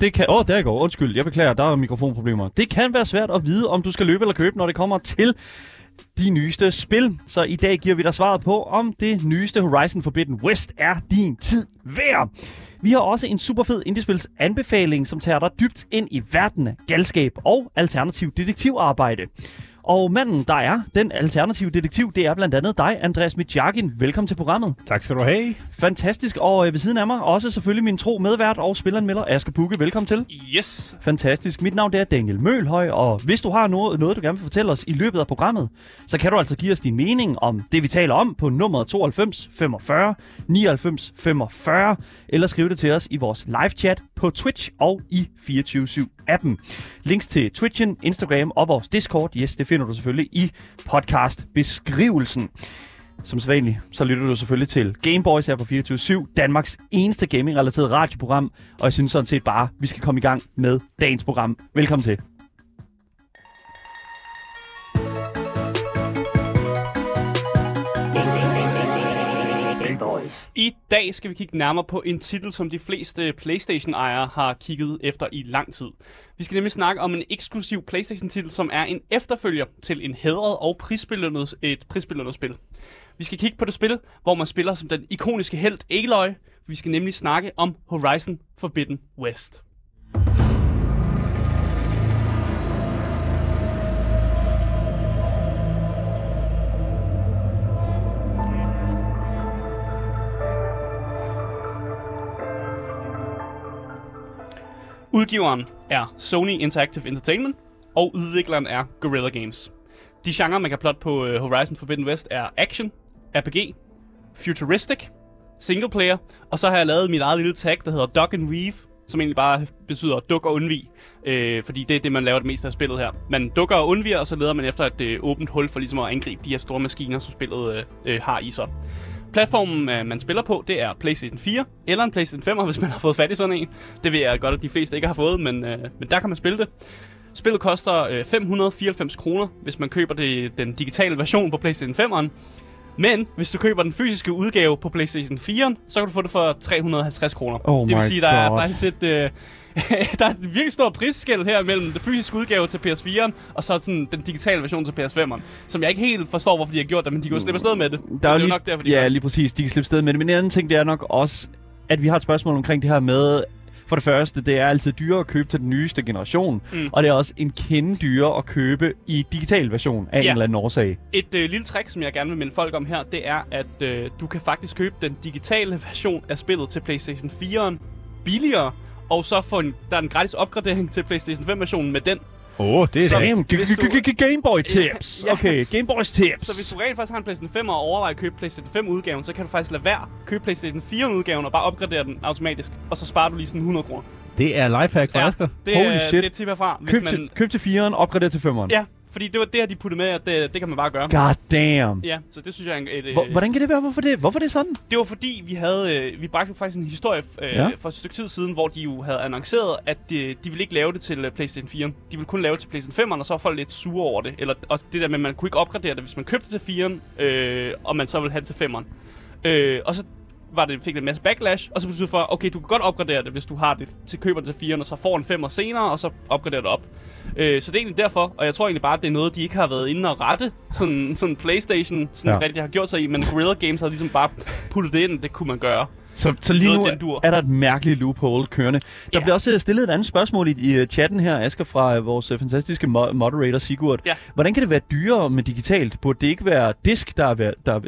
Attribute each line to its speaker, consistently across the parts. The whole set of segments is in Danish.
Speaker 1: Det kan... Åh, oh, der går. Undskyld, jeg beklager, der er mikrofonproblemer. Det kan være svært at vide, om du skal løbe eller købe, når det kommer til de nyeste spil. Så i dag giver vi dig svaret på, om det nyeste Horizon Forbidden West er din tid værd. Vi har også en super fed indiespils anbefaling, som tager dig dybt ind i verden af galskab og alternativ detektivarbejde. Og manden, der er den alternative detektiv, det er blandt andet dig, Andreas Mitjagin. Velkommen til programmet.
Speaker 2: Tak skal du have.
Speaker 1: Fantastisk. Og øh, ved siden af mig også selvfølgelig min tro medvært og spilleranmelder Asger Bukke. Velkommen til.
Speaker 3: Yes.
Speaker 1: Fantastisk. Mit navn det er Daniel Mølhøj, og hvis du har noget, noget, du gerne vil fortælle os i løbet af programmet, så kan du altså give os din mening om det, vi taler om på nummer 92 45 99 45, eller skrive det til os i vores live chat på Twitch og i appen. Links til Twitchen, Instagram og vores Discord, yes, det finder du selvfølgelig i podcast-beskrivelsen. Som sædvanligt, så lytter du selvfølgelig til Gameboys her på 24-7, Danmarks eneste gaming-relateret radioprogram. Og jeg synes sådan set bare, vi skal komme i gang med dagens program. Velkommen til.
Speaker 3: I dag skal vi kigge nærmere på en titel, som de fleste PlayStation-ejere har kigget efter i lang tid. Vi skal nemlig snakke om en eksklusiv PlayStation-titel, som er en efterfølger til en hædret og prisbelønnet, et prisbelønnet spil. Vi skal kigge på det spil, hvor man spiller som den ikoniske held Aloy. Vi skal nemlig snakke om Horizon Forbidden West. Udgiveren er Sony Interactive Entertainment, og udvikleren er Guerrilla Games. De genrer, man kan plotte på øh, Horizon Forbidden West, er action, RPG, futuristic, single player, og så har jeg lavet mit eget lille tag, der hedder Duck and Weave, som egentlig bare betyder duk og undvig, øh, fordi det er det, man laver det meste af spillet her. Man dukker og undviger, og så leder man efter et øh, åbent hul for ligesom at angribe de her store maskiner, som spillet øh, øh, har i sig. Platformen, øh, man spiller på, det er PlayStation 4 eller en PlayStation 5, hvis man har fået fat i sådan en. Det ved jeg godt, at de fleste ikke har fået, men, øh, men der kan man spille det. Spillet koster øh, 594 kroner, hvis man køber det, den digitale version på PlayStation 5'eren. Men hvis du køber den fysiske udgave på PlayStation 4, så kan du få det for 350 kroner.
Speaker 1: Oh
Speaker 3: det vil sige, der er
Speaker 1: God.
Speaker 3: faktisk et, øh, der er et virkelig stor prisskæld her mellem den fysiske udgave til PS4'eren, og så sådan den digitale version til PS5'eren. Som jeg ikke helt forstår, hvorfor de har gjort det, men de kan jo slippe afsted med det. Så det er jo
Speaker 1: lige,
Speaker 3: nok derfor, de gør
Speaker 1: Ja,
Speaker 3: det.
Speaker 1: lige præcis. De kan slippe sted med det. Men en anden ting, det er nok også, at vi har et spørgsmål omkring det her med... For det første, det er altid dyrere at købe til den nyeste generation,
Speaker 3: Mm.
Speaker 1: og det er også en kende dyrere at købe i digital version af
Speaker 3: Ja.
Speaker 1: en eller anden årsag.
Speaker 3: Et øh, lille trick, som jeg gerne vil minde folk om her, det er, at øh, du kan faktisk købe den digitale version af spillet til PlayStation 4'eren billigere, og så få en, der er en gratis opgradering til PlayStation 5-versionen med den.
Speaker 2: Åh, oh, det er
Speaker 3: Så-
Speaker 1: Gameboy tips.
Speaker 3: Ja.
Speaker 1: Okay, Gameboys tips.
Speaker 3: Så hvis du rent faktisk har en PlayStation 5 og overvejer at købe PlayStation 5-udgaven, så kan du faktisk lade være købe PlayStation 4-udgaven og bare opgradere den automatisk, og så sparer du lige sådan 100 kroner.
Speaker 2: Det er lifehack fra Asger.
Speaker 3: det,
Speaker 1: Holy
Speaker 3: er,
Speaker 1: shit.
Speaker 3: det er et tip herfra. Hvis
Speaker 1: køb,
Speaker 3: man,
Speaker 1: til, køb til 4'eren, opgrader til 5'eren.
Speaker 3: Ja, fordi det var det, de puttede med, at det, det kan man bare gøre.
Speaker 1: God damn.
Speaker 3: Ja, så det synes jeg er et, øh,
Speaker 1: Hvor- Hvordan kan det være? Hvorfor det? Hvorfor er det sådan?
Speaker 3: Det var fordi, vi havde, øh, vi bragte jo faktisk en historie øh,
Speaker 1: Ja.
Speaker 3: for et stykke tid siden, hvor de jo havde annonceret, at de, de ville ikke lave det til øh, PlayStation 4. De ville kun lave det til PlayStation 5'eren, og så var folk lidt sure over det. Eller også det der med, at man kunne ikke opgradere det, hvis man købte det til 4'eren, øh, og man så ville have det til 5'eren. Øh, og så var det, fik det en masse backlash, og så betyder det for, okay, du kan godt opgradere det, hvis du har det til køber til 4'eren, og så får en 5'er senere, og så opgraderer det op. Øh, så det er egentlig derfor, og jeg tror egentlig bare, at det er noget, de ikke har været inde og rette, sådan, sådan Playstation sådan
Speaker 1: ja.
Speaker 3: rigtig har gjort sig i, men Guerrilla Games har ligesom bare puttet det ind, det kunne man gøre.
Speaker 1: Så, så lige nu er der et mærkeligt loophole kørende. Der
Speaker 3: Ja.
Speaker 1: bliver også øh, stillet et andet spørgsmål i, i øh, chatten her, Asger, fra øh, vores fantastiske mo- moderator Sigurd.
Speaker 3: Ja.
Speaker 1: Hvordan kan det være dyrere med digitalt? Burde det ikke være disk, der er, der,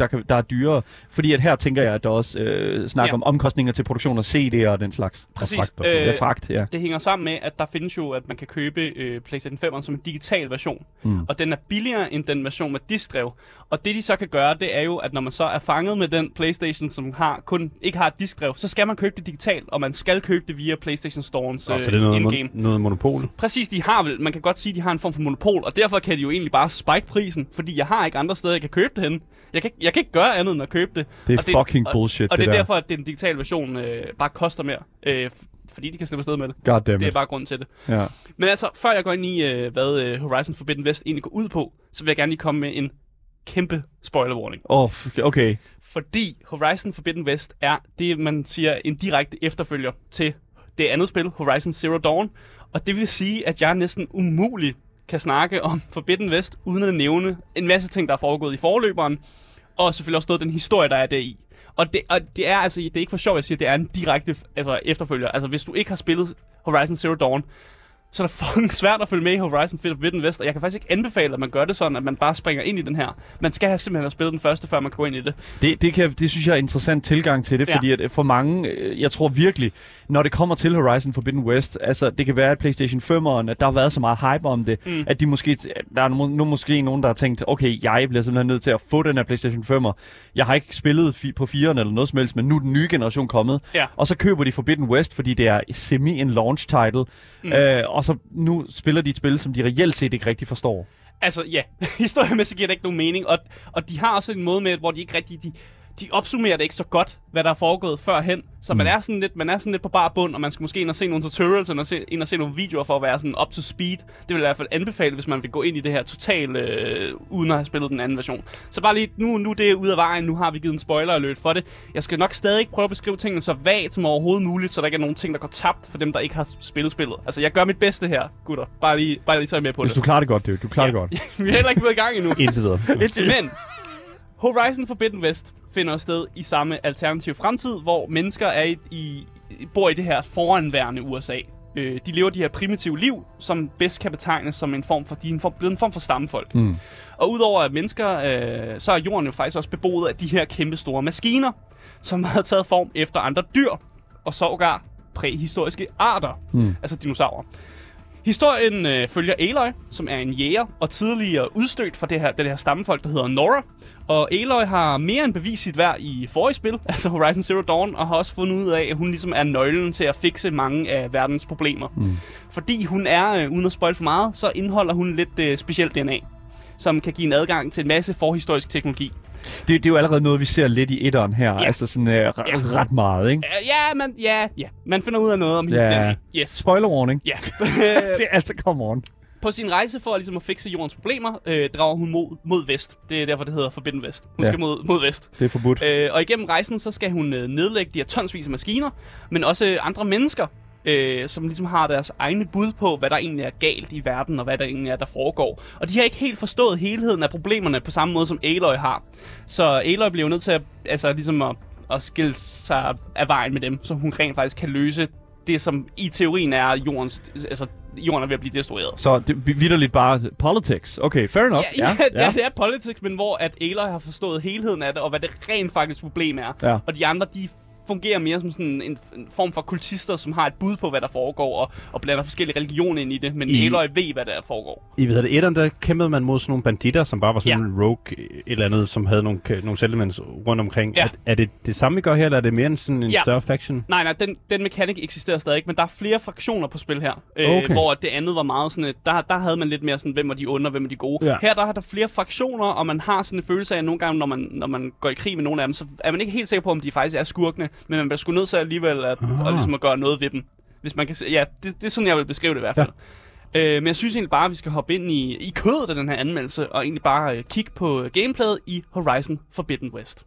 Speaker 1: der, kan, der er dyrere? Fordi at her tænker jeg, at der også øh, snakker
Speaker 3: Ja.
Speaker 1: om omkostninger til produktion af CD'er og den slags.
Speaker 3: Præcis.
Speaker 2: fragt og
Speaker 3: Øh,
Speaker 1: Ja, fragt, ja.
Speaker 3: Det hænger sammen med, at der findes jo, at man kan købe øh, PlayStation 5'eren som en digital version.
Speaker 1: Mm.
Speaker 3: Og den er billigere end den version med diskdrev. Og det de så kan gøre, det er jo, at når man så er fanget med den PlayStation, som har kun ikke har et diskdrev, så skal man købe det digitalt, og man skal købe det via PlayStation Store's
Speaker 2: Og så er det noget,
Speaker 3: in-game.
Speaker 2: mon- noget monopol.
Speaker 3: Præcis, de har vel, man kan godt sige, de har en form for monopol, og derfor kan de jo egentlig bare spike prisen, fordi jeg har ikke andre steder, jeg kan købe det hen. Jeg kan, jeg kan ikke gøre andet end at købe det.
Speaker 1: Det er
Speaker 3: og
Speaker 1: fucking
Speaker 3: og,
Speaker 1: bullshit,
Speaker 3: Og
Speaker 1: det
Speaker 3: det er
Speaker 1: der.
Speaker 3: derfor, at den digitale version øh, bare koster mere. Øh, fordi de kan slippe afsted med det.
Speaker 1: God damn
Speaker 3: Det er bare grund til det.
Speaker 1: Ja.
Speaker 3: Men altså, før jeg går ind i, øh, hvad øh, Horizon Forbidden West egentlig går ud på, så vil jeg gerne lige komme med en kæmpe spoiler warning.
Speaker 1: Åh, oh, okay.
Speaker 3: Fordi Horizon Forbidden West er det, man siger, en direkte efterfølger til det andet spil, Horizon Zero Dawn. Og det vil sige, at jeg næsten umuligt kan snakke om Forbidden West, uden at nævne en masse ting, der er foregået i forløberen. Og selvfølgelig også noget af den historie, der er deri. Og det, og det er altså, det er ikke for sjovt, at jeg siger, at det er en direkte altså, efterfølger. Altså, hvis du ikke har spillet Horizon Zero Dawn, så er det fucking svært at følge med i Horizon Forbidden West, og jeg kan faktisk ikke anbefale, at man gør det sådan, at man bare springer ind i den her. Man skal have simpelthen have spillet den første, før man kan gå ind i det.
Speaker 1: Det, det, kan, det synes jeg er en interessant tilgang til det,
Speaker 3: Ja.
Speaker 1: fordi at for mange, øh, jeg tror virkelig, når det kommer til Horizon Forbidden West, altså det kan være, at PlayStation 5'eren, at der har været så meget hype om det,
Speaker 3: mm.
Speaker 1: at de måske, der er nu, nu måske nogen, der har tænkt, okay, jeg bliver simpelthen nødt til at få den her PlayStation 5'er. Jeg har ikke spillet fi- på 4'eren eller noget som helst, men nu er den nye generation kommet.
Speaker 3: Ja.
Speaker 1: Og så køber de Forbidden West, fordi det er semi en launch title, mm. øh, og så nu spiller de et spil, som de reelt set ikke rigtig forstår.
Speaker 3: Altså, ja. Historiemæssigt giver det ikke nogen mening, og, og de har også en måde med, hvor de ikke rigtig... De, de opsummerer det ikke så godt, hvad der er foregået førhen. Så man, er sådan lidt, man er sådan lidt på bar bund, og man skal måske ind og se nogle tutorials, eller se, ind og se nogle videoer for at være sådan up to speed. Det vil jeg i hvert fald anbefale, hvis man vil gå ind i det her totalt, øh, uden at have spillet den anden version. Så bare lige, nu, nu er det ude af vejen, nu har vi givet en spoiler alert for det. Jeg skal nok stadig prøve at beskrive tingene så vagt som overhovedet muligt, så der ikke er nogen ting, der går tabt for dem, der ikke har spillet spillet. Altså, jeg gør mit bedste her, gutter. Bare lige, bare lige så er I med på
Speaker 1: Hvis
Speaker 3: det.
Speaker 1: du klarer det godt, det du klarer
Speaker 3: Ja.
Speaker 1: det godt.
Speaker 3: vi er heller ikke været i gang endnu.
Speaker 2: Indtil videre.
Speaker 3: Indtil men Horizon Forbidden West finder sted i samme alternativ fremtid, hvor mennesker er i, i, bor i det her foranværende USA. Øh, de lever de her primitive liv, som bedst kan betegnes som en form for, de er en form, blevet en form for stammefolk.
Speaker 1: Mm.
Speaker 3: Og udover at mennesker, øh, så er jorden jo faktisk også beboet af de her kæmpe store maskiner, som har taget form efter andre dyr, og sågar præhistoriske arter,
Speaker 1: Mm.
Speaker 3: altså dinosaurer. Historien øh, følger Aloy, som er en jæger og tidligere udstødt fra det her, det her stammefolk, der hedder Nora. Og Aloy har mere end bevist sit værd i forrige spil, altså Horizon Zero Dawn, og har også fundet ud af, at hun ligesom er nøglen til at fikse mange af verdens problemer. Mm. Fordi hun er, øh, uden at spoil for meget, så indeholder hun lidt øh, specielt DNA som kan give en adgang til en masse forhistorisk teknologi.
Speaker 1: Det, det er jo allerede noget, vi ser lidt i etteren her.
Speaker 3: Ja.
Speaker 1: Altså sådan øh, r-
Speaker 3: Ja.
Speaker 1: ret meget, ikke?
Speaker 3: Uh, ja, man, ja, ja, man finder ud af noget om
Speaker 1: Ja.
Speaker 3: DNA. Yes.
Speaker 1: Spoiler warning.
Speaker 3: Ja.
Speaker 1: det er altså, come on.
Speaker 3: På sin rejse for ligesom at fikse jordens problemer, øh, drager hun mod, mod vest. Det er derfor, det hedder Forbidden Vest. Hun
Speaker 1: Ja.
Speaker 3: skal mod, mod vest.
Speaker 1: Det er forbudt.
Speaker 3: Øh, og igennem rejsen, så skal hun øh, nedlægge de her tonsvis af maskiner, men også øh, andre mennesker, øh, som ligesom har deres egne bud på, hvad der egentlig er galt i verden, og hvad der egentlig er, der foregår. Og de har ikke helt forstået helheden af problemerne på samme måde, som Aloy har. Så Aloy bliver jo nødt til at, altså, ligesom at, at skille sig af vejen med dem, så hun rent faktisk kan løse det, som i teorien er jordens, altså jorden er ved at blive destrueret.
Speaker 1: Så det er vidderligt bare politics. Okay, fair enough.
Speaker 3: Ja, ja, ja. det er politics, men hvor at Aloy har forstået helheden af det, og hvad det rent faktisk problem er.
Speaker 1: Ja.
Speaker 3: Og de andre, de fungerer mere som sådan en, en form for kultister, som har et bud på, hvad der foregår, og, og blander forskellige religioner ind i det, men
Speaker 2: I-
Speaker 3: Aloy ved, hvad der foregår.
Speaker 2: I ved det, etteren, der kæmpede man mod sådan nogle banditter, som bare var sådan
Speaker 3: Ja.
Speaker 2: en rogue et eller andet, som havde nogle, nogle settlements rundt omkring.
Speaker 3: Ja.
Speaker 2: Er, er, det det samme, vi gør her, eller er det mere en, sådan en
Speaker 3: Ja.
Speaker 2: større faction?
Speaker 3: Nej, nej, den, den mekanik eksisterer stadig men der er flere fraktioner på spil her. Øh,
Speaker 1: Okay.
Speaker 3: Hvor det andet var meget sådan, der, der havde man lidt mere sådan, hvem var de onde, og hvem er de gode.
Speaker 2: Ja.
Speaker 3: Her der er der flere fraktioner, og man har sådan en følelse af, at nogle gange, når man, når man går i krig med nogle af dem, så er man ikke helt sikker på, om de faktisk er skurkene, men man bliver sgu nødt til alligevel at,
Speaker 2: Ah.
Speaker 3: at, ligesom at gøre noget ved dem. Hvis man kan se, ja, det, det er sådan, jeg vil beskrive det i hvert fald. Ja. Øh, men jeg synes egentlig bare, at vi skal hoppe ind i, i kødet af den her anmeldelse, og egentlig bare øh, kigge på gameplayet i Horizon Forbidden West.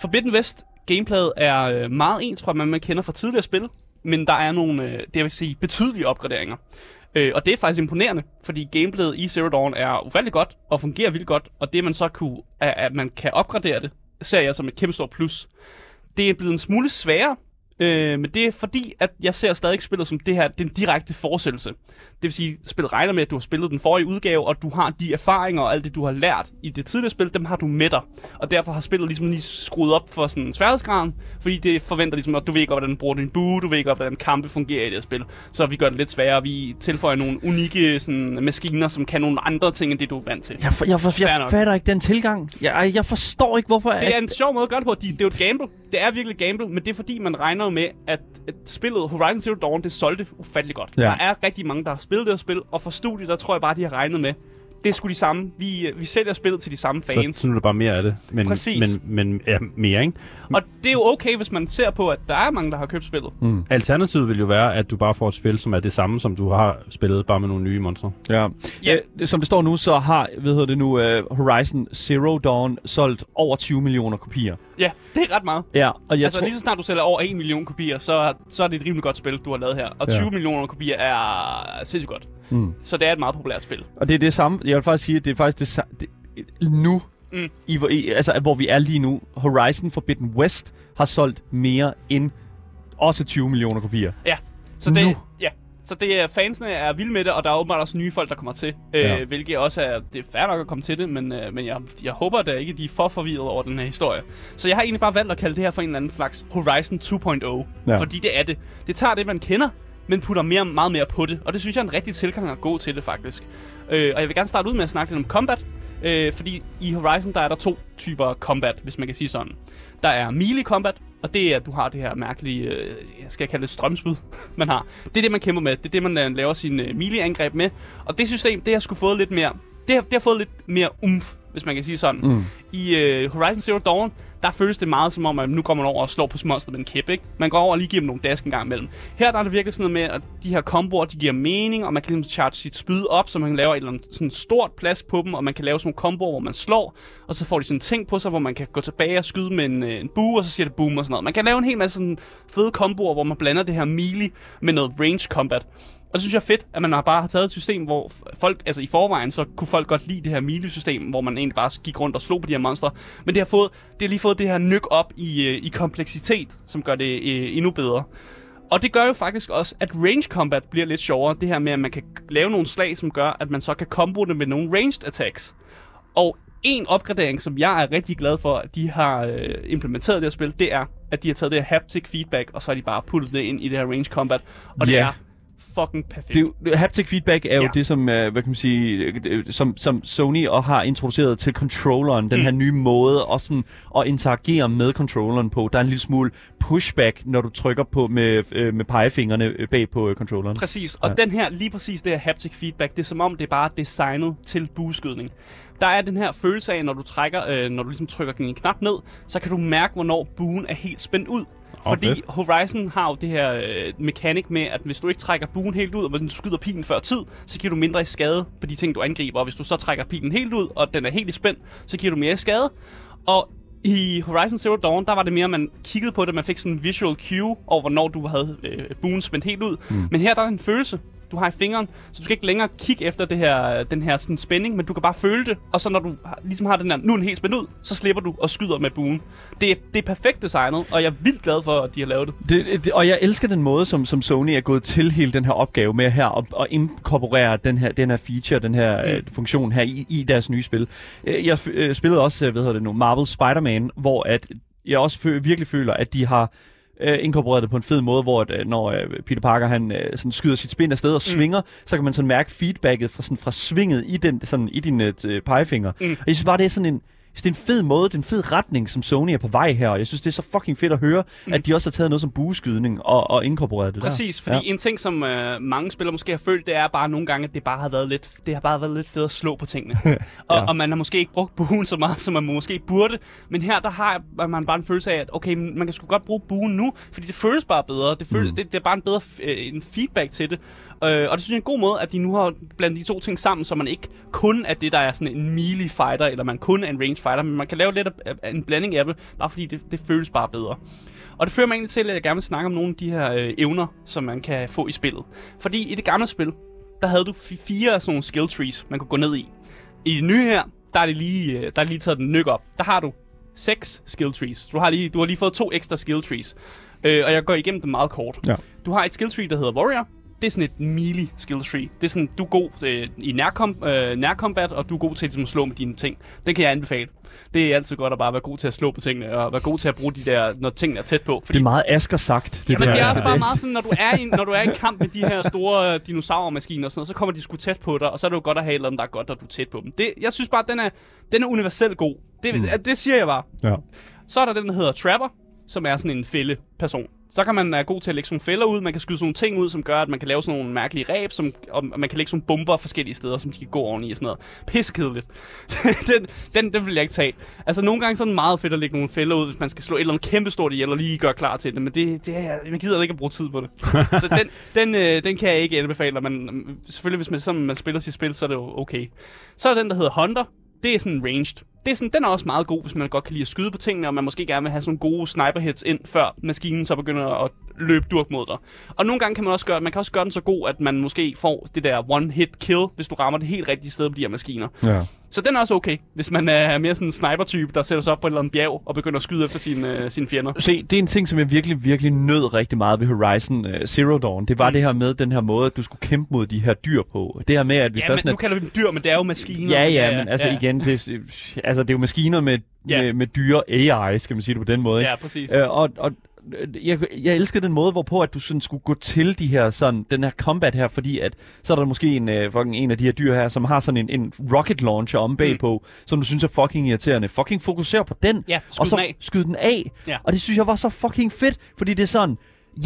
Speaker 3: Forbidden West gameplayet er øh, meget ens fra, hvad man kender fra tidligere spil, men der er nogle, øh, det vil sige, betydelige opgraderinger. Øh, og det er faktisk imponerende, fordi gameplayet i Zero Dawn er ufattelig godt og fungerer vildt godt, og det man så kunne, at, at man kan opgradere det, ser jeg som et kæmpe stort plus. Det er blevet en smule sværere, øh, men det er fordi, at jeg ser stadig spillet som det her, den direkte fortsættelse. Det vil sige, at spillet regner med, at du har spillet den forrige udgave, og du har de erfaringer og alt det, du har lært i det tidligere spil, dem har du med dig. Og derfor har spillet ligesom lige skruet op for sådan sværhedsgraden, fordi det forventer ligesom, at du ved ikke, hvordan du bruger din bue, du ved ikke, hvordan kampe fungerer i det her spil. Så vi gør det lidt sværere, vi tilføjer nogle unikke sådan, maskiner, som kan nogle andre ting, end det du er vant til.
Speaker 1: Jeg, for, jeg, for, jeg fatter ikke den tilgang. Jeg, jeg forstår ikke, hvorfor...
Speaker 3: Det er en sjov måde at gøre det på. De, det er jo et gamble. Det er virkelig gamble, men det er fordi, man regner med, at, at spillet Horizon Zero Dawn, det solgte ufattelig godt.
Speaker 1: Ja.
Speaker 3: Der er rigtig mange, der har spille det her spil, og for studiet, der tror jeg bare, de har regnet med, det er sgu de samme. Vi, øh, vi sælger spillet til de samme
Speaker 2: Så,
Speaker 3: fans.
Speaker 2: så nu er der bare mere af det. Men,
Speaker 3: Præcis.
Speaker 2: Men, men ja, mere, ikke?
Speaker 3: Og det er jo okay, hvis man ser på, at der er mange, der har købt spillet.
Speaker 2: Alternativet vil jo være, at du bare får et spil, som er det samme, som du har spillet, bare med nogle nye monstre.
Speaker 1: Ja.
Speaker 3: Ja.
Speaker 1: Øh, som det står nu, så har hvad hedder det nu, uh, Horizon Zero Dawn solgt over 20 millioner kopier.
Speaker 3: Ja, det er ret meget.
Speaker 1: Ja, og jeg
Speaker 3: altså
Speaker 1: tror...
Speaker 3: lige så snart du sælger over 1 million kopier, så, er- så er det et rimelig godt spil, du har lavet her. Og
Speaker 1: Ja.
Speaker 3: 20 millioner kopier er sindssygt godt.
Speaker 1: Mm.
Speaker 3: Så det er et meget populært spil.
Speaker 1: Og det er det samme. Jeg vil faktisk sige, at det er faktisk det, det nu,
Speaker 3: Mm.
Speaker 1: i, hvor- i, altså hvor vi er lige nu. Horizon Forbidden West har solgt mere end også 20 millioner kopier.
Speaker 3: Ja. Så det,
Speaker 1: Nu.
Speaker 3: ja. Så det er, fansene er vilde med det, og der er åbenbart også nye folk, der kommer til. Ja.
Speaker 1: Ja.
Speaker 3: Øh, hvilket også er, det er fair nok at komme til det, men, øh, men jeg, jeg håber da ikke, de er for forvirret over den her historie. Så jeg har egentlig bare valgt at kalde det her for en eller anden slags Horizon 2.0.
Speaker 1: Ja.
Speaker 3: Fordi det er det. Det tager det, man kender, men putter mere, meget mere på det. Og det synes jeg er en rigtig tilgang at gå til det, faktisk. Øh, og jeg vil gerne starte ud med at snakke lidt om combat. Øh, fordi i Horizon, der er der to typer combat, hvis man kan sige sådan. Der er melee combat, og det er, at du har det her mærkelige, øh, jeg skal kalde det strømspyd, man har. Det er det, man kæmper med. Det er det, man øh, laver sin øh, melee-angreb med. Og det system, det har sgu fået lidt mere, det har, det har fået lidt mere umf, hvis man kan sige sådan.
Speaker 1: Mm.
Speaker 3: I øh, Horizon Zero Dawn, der føles det meget som om, at nu går man over og slår på monster med en kæp, ikke? Man går over og lige giver dem nogle dask en gang imellem. Her der er det virkelig sådan noget med, at de her komboer, de giver mening, og man kan ligesom charge sit spyd op, så man laver et eller andet sådan stort plads på dem, og man kan lave sådan nogle komboer, hvor man slår, og så får de sådan en ting på sig, hvor man kan gå tilbage og skyde med en, øh, en bue, og så siger det boom og sådan noget. Man kan lave en hel masse sådan fede komboer, hvor man blander det her melee med noget range combat. Og det synes jeg er fedt, at man har bare har taget et system, hvor folk, altså i forvejen, så kunne folk godt lide det her melee-system, hvor man egentlig bare gik rundt og slog på de her monstre. Men det har, fået, det har lige fået det her nyk op i, øh, i kompleksitet, som gør det øh, endnu bedre. Og det gør jo faktisk også, at range combat bliver lidt sjovere. Det her med, at man kan lave nogle slag, som gør, at man så kan combo det med nogle ranged attacks. Og en opgradering, som jeg er rigtig glad for, at de har øh, implementeret i det her spil, det er, at de har taget det her haptic feedback, og så har de bare puttet det ind i det her range combat. Og det
Speaker 1: Ja.
Speaker 3: er fucking perfekt.
Speaker 1: Det haptic feedback er jo
Speaker 3: Ja.
Speaker 1: det, som, uh, hvad kan man sige, øh, øh, som, som Sony og har introduceret til controlleren. Den
Speaker 3: Mm.
Speaker 1: her nye måde at, sådan, at interagere med controlleren på. Der er en lille smule pushback, når du trykker på med, øh, med pegefingrene øh, bag på øh, controlleren.
Speaker 3: Præcis, og
Speaker 1: Ja.
Speaker 3: den her, lige præcis det her haptic feedback, det er som om, det er bare designet til bueskydning. Der er den her følelse af, når du trækker, øh, når du ligesom trykker en knap ned, så kan du mærke, hvornår buen er helt spændt ud. Fordi
Speaker 2: fedt.
Speaker 3: Horizon har jo det her øh, mekanik med, at hvis du ikke trækker buen helt ud, og du skyder pilen før tid, så giver du mindre i skade på de ting, du angriber. Og hvis du så trækker pilen helt ud, og den er helt i spænd, så giver du mere i skade. Og i Horizon Zero Dawn, der var det mere, at man kiggede på det, man fik sådan en visual cue over, hvornår du havde øh, buen spændt helt ud. Mm. Men her der er en følelse, du har i fingeren, så du skal ikke længere kigge efter det her, den her sådan spænding, men du kan bare føle det, og så når du ligesom har den her, nu er den helt spændt ud, så slipper du og skyder med buen. Det er, det er perfekt designet, og jeg er vildt glad for, at de har lavet det.
Speaker 1: Det, det, og jeg elsker den måde, som, som Sony er gået til hele den her opgave med her, og, og inkorporere den her, den her feature, den her mm. øh, funktion her i, i deres nye spil. Øh, Jeg øh, spillede også, øh, hvad hedder det nu, Marvel Spider-Man, hvor at jeg også fø- virkelig føler, at de har øh, inkorporeret det på en fed måde, hvor at, øh, når øh, Peter Parker han øh, sådan skyder sit spin afsted og mm. svinger, så kan man sådan mærke feedbacket fra, sådan, fra svinget i, den, sådan, i din øh, pegefinger. Mm. Og jeg synes bare, det er sådan en, det er en fed måde, det er en fed retning, som Sony er på vej her, og jeg synes, det er så fucking fedt at høre, mm. at de også har taget noget som bueskydning og, og inkorporeret det
Speaker 3: Præcis,
Speaker 1: der.
Speaker 3: fordi ja. en ting, som øh, mange spillere måske har følt, det er bare nogle gange, at det bare har været lidt, det har bare været lidt fedt at slå på tingene. og,
Speaker 1: Ja.
Speaker 3: og man har måske ikke brugt buen så meget, som man måske burde. Men her, der har man bare en følelse af, at okay, man kan sgu godt bruge buen nu, fordi det føles bare bedre. Det, føles, mm. det, det er bare en bedre øh, en feedback til det. Øh, og det synes jeg er en god måde, at de nu har blandet de to ting sammen, så man ikke kun er det, der er sådan en melee fighter, eller man kun er en range fighter, men man kan lave lidt af, en blanding af det, bare fordi det, det føles bare bedre. Og det fører mig egentlig til, at jeg gerne vil snakke om nogle af de her øh, evner, som man kan få i spillet. Fordi i det gamle spil, der havde du fi- fire sådan nogle skill trees, man kunne gå ned i. I det nye her, der er det lige, øh, der er lige taget den nyk op. Der har du seks skill trees. Du har lige, du har lige fået to ekstra skill trees. Øh, og jeg går igennem dem meget kort.
Speaker 1: Ja.
Speaker 3: Du har et skill tree, der hedder Warrior. Det er sådan et melee skill tree. Det er sådan, du er god øh, i nærkom, øh, nærkombat, og du er god til ligesom, at slå med dine ting. Det kan jeg anbefale. Det er altid godt at bare være god til at slå på tingene, og være god til at bruge de der, når tingene er tæt på.
Speaker 1: Det er meget Asker sagt. Det
Speaker 3: Jamen,
Speaker 1: der.
Speaker 3: det er også bare meget sådan, når du er i, når du er i kamp med de her store øh, dinosaurmaskiner og sådan noget, så kommer de sgu tæt på dig, og så er det jo godt at have et eller andet, der er godt, at du er tæt på dem. Det, jeg synes bare, at den er, den er universelt god. Det, mm. det siger jeg bare.
Speaker 1: Ja.
Speaker 3: Så er der den, der hedder Trapper. som er sådan en fælde-person. Så kan man være god til at lægge sådan nogle fælder ud, man kan skyde sådan nogle ting ud, som gør, at man kan lave sådan nogle mærkelige ræb, som, og man kan lægge sådan nogle bomber forskellige steder, som de kan gå oven i og sådan noget. Pissekedeligt. den, den, den vil jeg ikke tage. Altså nogle gange så er det meget fedt at lægge nogle fælder ud, hvis man skal slå et eller andet kæmpe stort ihjel og lige gøre klar til det, men det, det er, jeg gider ikke at bruge tid på det. så den, den, øh, den kan jeg ikke anbefale, men selvfølgelig hvis man, sådan, man spiller sit spil, så er det jo okay. Så er den, der hedder Hunter. Det er sådan ranged. Det er sådan, den er også meget god, hvis man godt kan lide at skyde på tingene, og man måske gerne vil have sådan gode sniper hits ind, før maskinen så begynder at løbe durk mod dig. Og nogle gange kan man også gøre, man kan også gøre den så god, at man måske får det der one hit kill, hvis du rammer det helt rigtige sted på de her maskiner.
Speaker 1: Ja.
Speaker 3: Så den er også okay, hvis man er mere sådan en sniper-type, der sætter sig op på et eller andet bjerg og begynder at skyde efter sine, øh, sine fjender.
Speaker 1: Se, det er en ting, som jeg virkelig, virkelig nød rigtig meget ved Horizon uh, Zero Dawn. Det var mm. det her med den her måde, at du skulle kæmpe mod de her dyr på. Det her med, at hvis
Speaker 3: Ja,
Speaker 1: der er
Speaker 3: men
Speaker 1: sådan
Speaker 3: nu kalder vi dem dyr, men det er jo maskiner.
Speaker 1: Ja, ja, men altså igen, det, altså, det er jo maskiner med,
Speaker 3: Ja.
Speaker 1: med, med dyre AI, skal man sige det på den måde. ikke?
Speaker 3: Ja, præcis.
Speaker 1: Øh, og, og øh, jeg, jeg elsker den måde, hvorpå at du sådan skulle gå til de her sådan, den her combat her, fordi at så er der måske en, øh, fucking en af de her dyr her, som har sådan en, en rocket launcher om bagpå, mm. som du synes er fucking irriterende. Fucking fokuser på den,
Speaker 3: Ja,
Speaker 1: og så
Speaker 3: den af.
Speaker 1: skyd den af.
Speaker 3: Ja.
Speaker 1: Og det synes jeg var så fucking fedt, fordi det er sådan,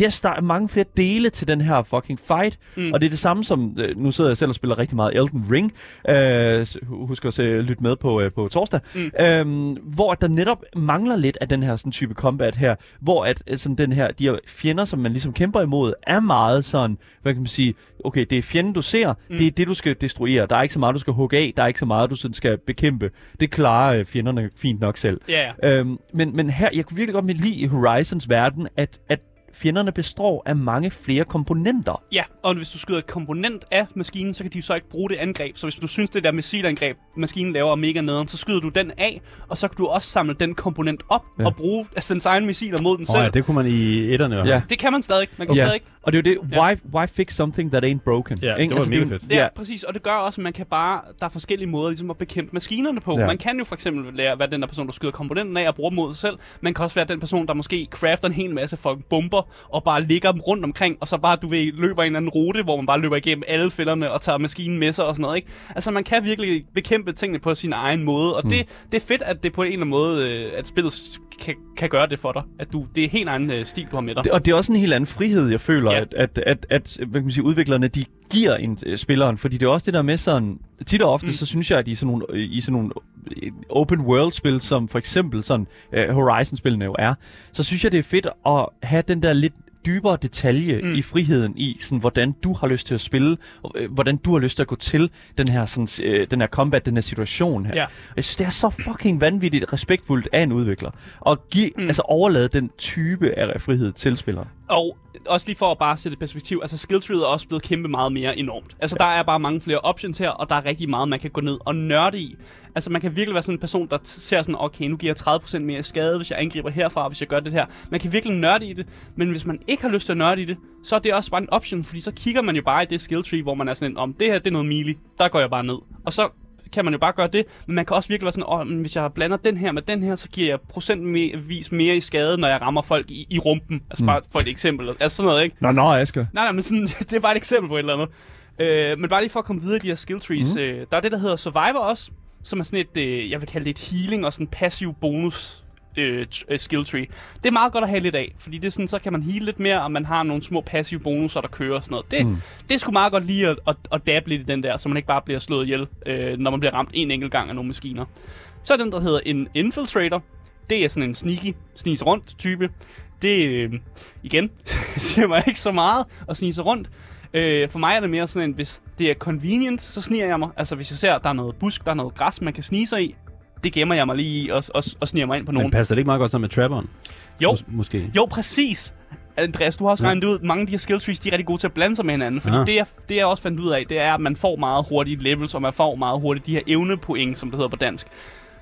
Speaker 1: yes, der er mange flere dele til den her fucking fight, mm. og det er det samme som, øh, nu sidder jeg selv og spiller rigtig meget Elden Ring, øh, husk også at lytte med på, øh, på torsdag, mm. øh, hvor der netop mangler lidt af den her sådan type combat her, hvor at øh, sådan den her, de her fjender, som man ligesom kæmper imod, er meget sådan, hvad kan man sige, okay, det er fjenden, du ser, mm. det er det, du skal destruere, der er ikke så meget, du skal hugge af, der er ikke så meget, du sådan skal bekæmpe, det klarer øh, fjenderne fint nok selv.
Speaker 3: Ja.
Speaker 1: Øhm, men, men her, jeg kunne virkelig godt lide i Horizons verden, at, at fjenderne består af mange flere komponenter.
Speaker 3: Ja, og hvis du skyder et komponent af maskinen, så kan de så ikke bruge det angreb. Så hvis du synes, det der missilangreb, maskinen laver er mega nederen, så skyder du den af, og så kan du også samle den komponent op
Speaker 1: Ja.
Speaker 3: og bruge altså, dens egen missiler mod den
Speaker 2: Åh
Speaker 3: selv.
Speaker 2: ja, det kunne man i etterne.
Speaker 1: Ja.
Speaker 3: Det kan man stadig. Man kan
Speaker 1: Ja.
Speaker 3: stadig.
Speaker 1: Og det er jo det,
Speaker 3: Ja.
Speaker 1: why, why fix something that ain't broken?
Speaker 2: Ja,
Speaker 1: ikke?
Speaker 2: det var
Speaker 1: er
Speaker 2: mega fedt.
Speaker 3: Ja,
Speaker 1: Ja,
Speaker 3: præcis. Og det gør også, at man kan bare... Der er forskellige måder ligesom at bekæmpe maskinerne på.
Speaker 1: Ja.
Speaker 3: Man kan jo for eksempel lære, hvad den der person, der skyder komponenten af og bruger mod sig selv. Man kan også være den person, der måske crafter en hel masse fucking bomber og bare ligger dem rundt omkring, og så bare, du ved, løber en eller anden rute, hvor man bare løber igennem alle fælderne og tager maskinen med sig og sådan noget, ikke? Altså, man kan virkelig bekæmpe tingene på sin egen måde, og mm. det, det er fedt, at det på en eller anden måde, øh, at spillet kan, kan gøre det for dig. At du, det er helt egen øh, stil, du har med dig.
Speaker 1: Det, og det er også en helt anden frihed, jeg føler,
Speaker 3: ja.
Speaker 1: at, at, at, at hvad kan man sige, udviklerne de giver en, øh, spilleren. Fordi det er også det der med sådan... Tit og ofte, mm. så synes jeg, at i sådan nogle, øh, i sådan nogle øh, open world-spil, som for eksempel sådan uh, Horizon-spillene jo er, så synes jeg, det er fedt at have den der lidt dybere detalje mm. I friheden i, sådan, hvordan du har lyst til at spille, og, øh, hvordan du har lyst til at gå til den her, sådan, øh, den her combat, den her situation her.
Speaker 3: Ja.
Speaker 1: Og Jeg synes, det er så fucking vanvittigt respektfuldt af en udvikler. Og give. Mm. altså overlade den type af frihed til spilleren.
Speaker 3: Og også lige for at bare sætte et perspektiv, altså skilltreet er også blevet kæmpe meget mere enormt. Altså der er bare mange flere options her, og der er rigtig meget, man kan gå ned og nørde i. Altså man kan virkelig være sådan en person, der ser sådan, okay, nu giver jeg 30% mere skade, hvis jeg angriber herfra, hvis jeg gør det her. Man kan virkelig nørde i det, men hvis man ikke har lyst til at nørde i det, så er det også bare en option, fordi så kigger man jo bare i det skill tree, hvor man er sådan, om det her det er noget melee, der går jeg bare ned. Og så kan man jo bare gøre det, men man kan også virkelig være sådan, men hvis jeg blander den her med den her, så giver jeg procentvis mere i skade, når jeg rammer folk i, i rumpen. Altså mm. bare for et eksempel. Altså sådan noget, ikke?
Speaker 1: Nå, nå, Asger.
Speaker 3: Nej, nej, men sådan, det er bare et eksempel på et eller andet. Øh, men bare lige for at komme videre i de her skill trees. Mm. Øh, der er det, der hedder Survivor også, som er sådan et, øh, jeg vil kalde det et healing og sådan passiv bonus øh, øh, skill tree. Det er meget godt at have lidt af, fordi det er sådan, så kan man heal lidt mere, og man har nogle små passive bonusser, der kører og sådan noget. Det, mm. det er sgu meget godt lige at, at, at dabbe lidt i den der, så man ikke bare bliver slået ihjel, øh, når man bliver ramt en enkelt gang af nogle maskiner. Så er den, der hedder en infiltrator. Det er sådan en sneaky, snis rundt type. Det, øh, igen, siger mig ikke så meget at snige rundt. Øh, for mig er det mere sådan en, hvis det er convenient, så sniger jeg mig. Altså hvis jeg ser, at der er noget busk, der er noget græs, man kan snige sig i, det gemmer jeg mig lige i og, og, og sniger mig ind på
Speaker 2: Men
Speaker 3: nogen.
Speaker 2: passer det ikke meget godt sammen med trapperen?
Speaker 3: Jo,
Speaker 2: Mås- måske.
Speaker 3: jo, præcis. Andreas, du har også
Speaker 2: Ja.
Speaker 3: regnet ud, mange af de her skill trees, de er rigtig gode til at blande sig med hinanden. Fordi
Speaker 2: Ah.
Speaker 3: det, jeg, det, jeg også fandt ud af, det er, at man får meget hurtigt levels, og man får meget hurtigt de her evnepoint, som det hedder på dansk.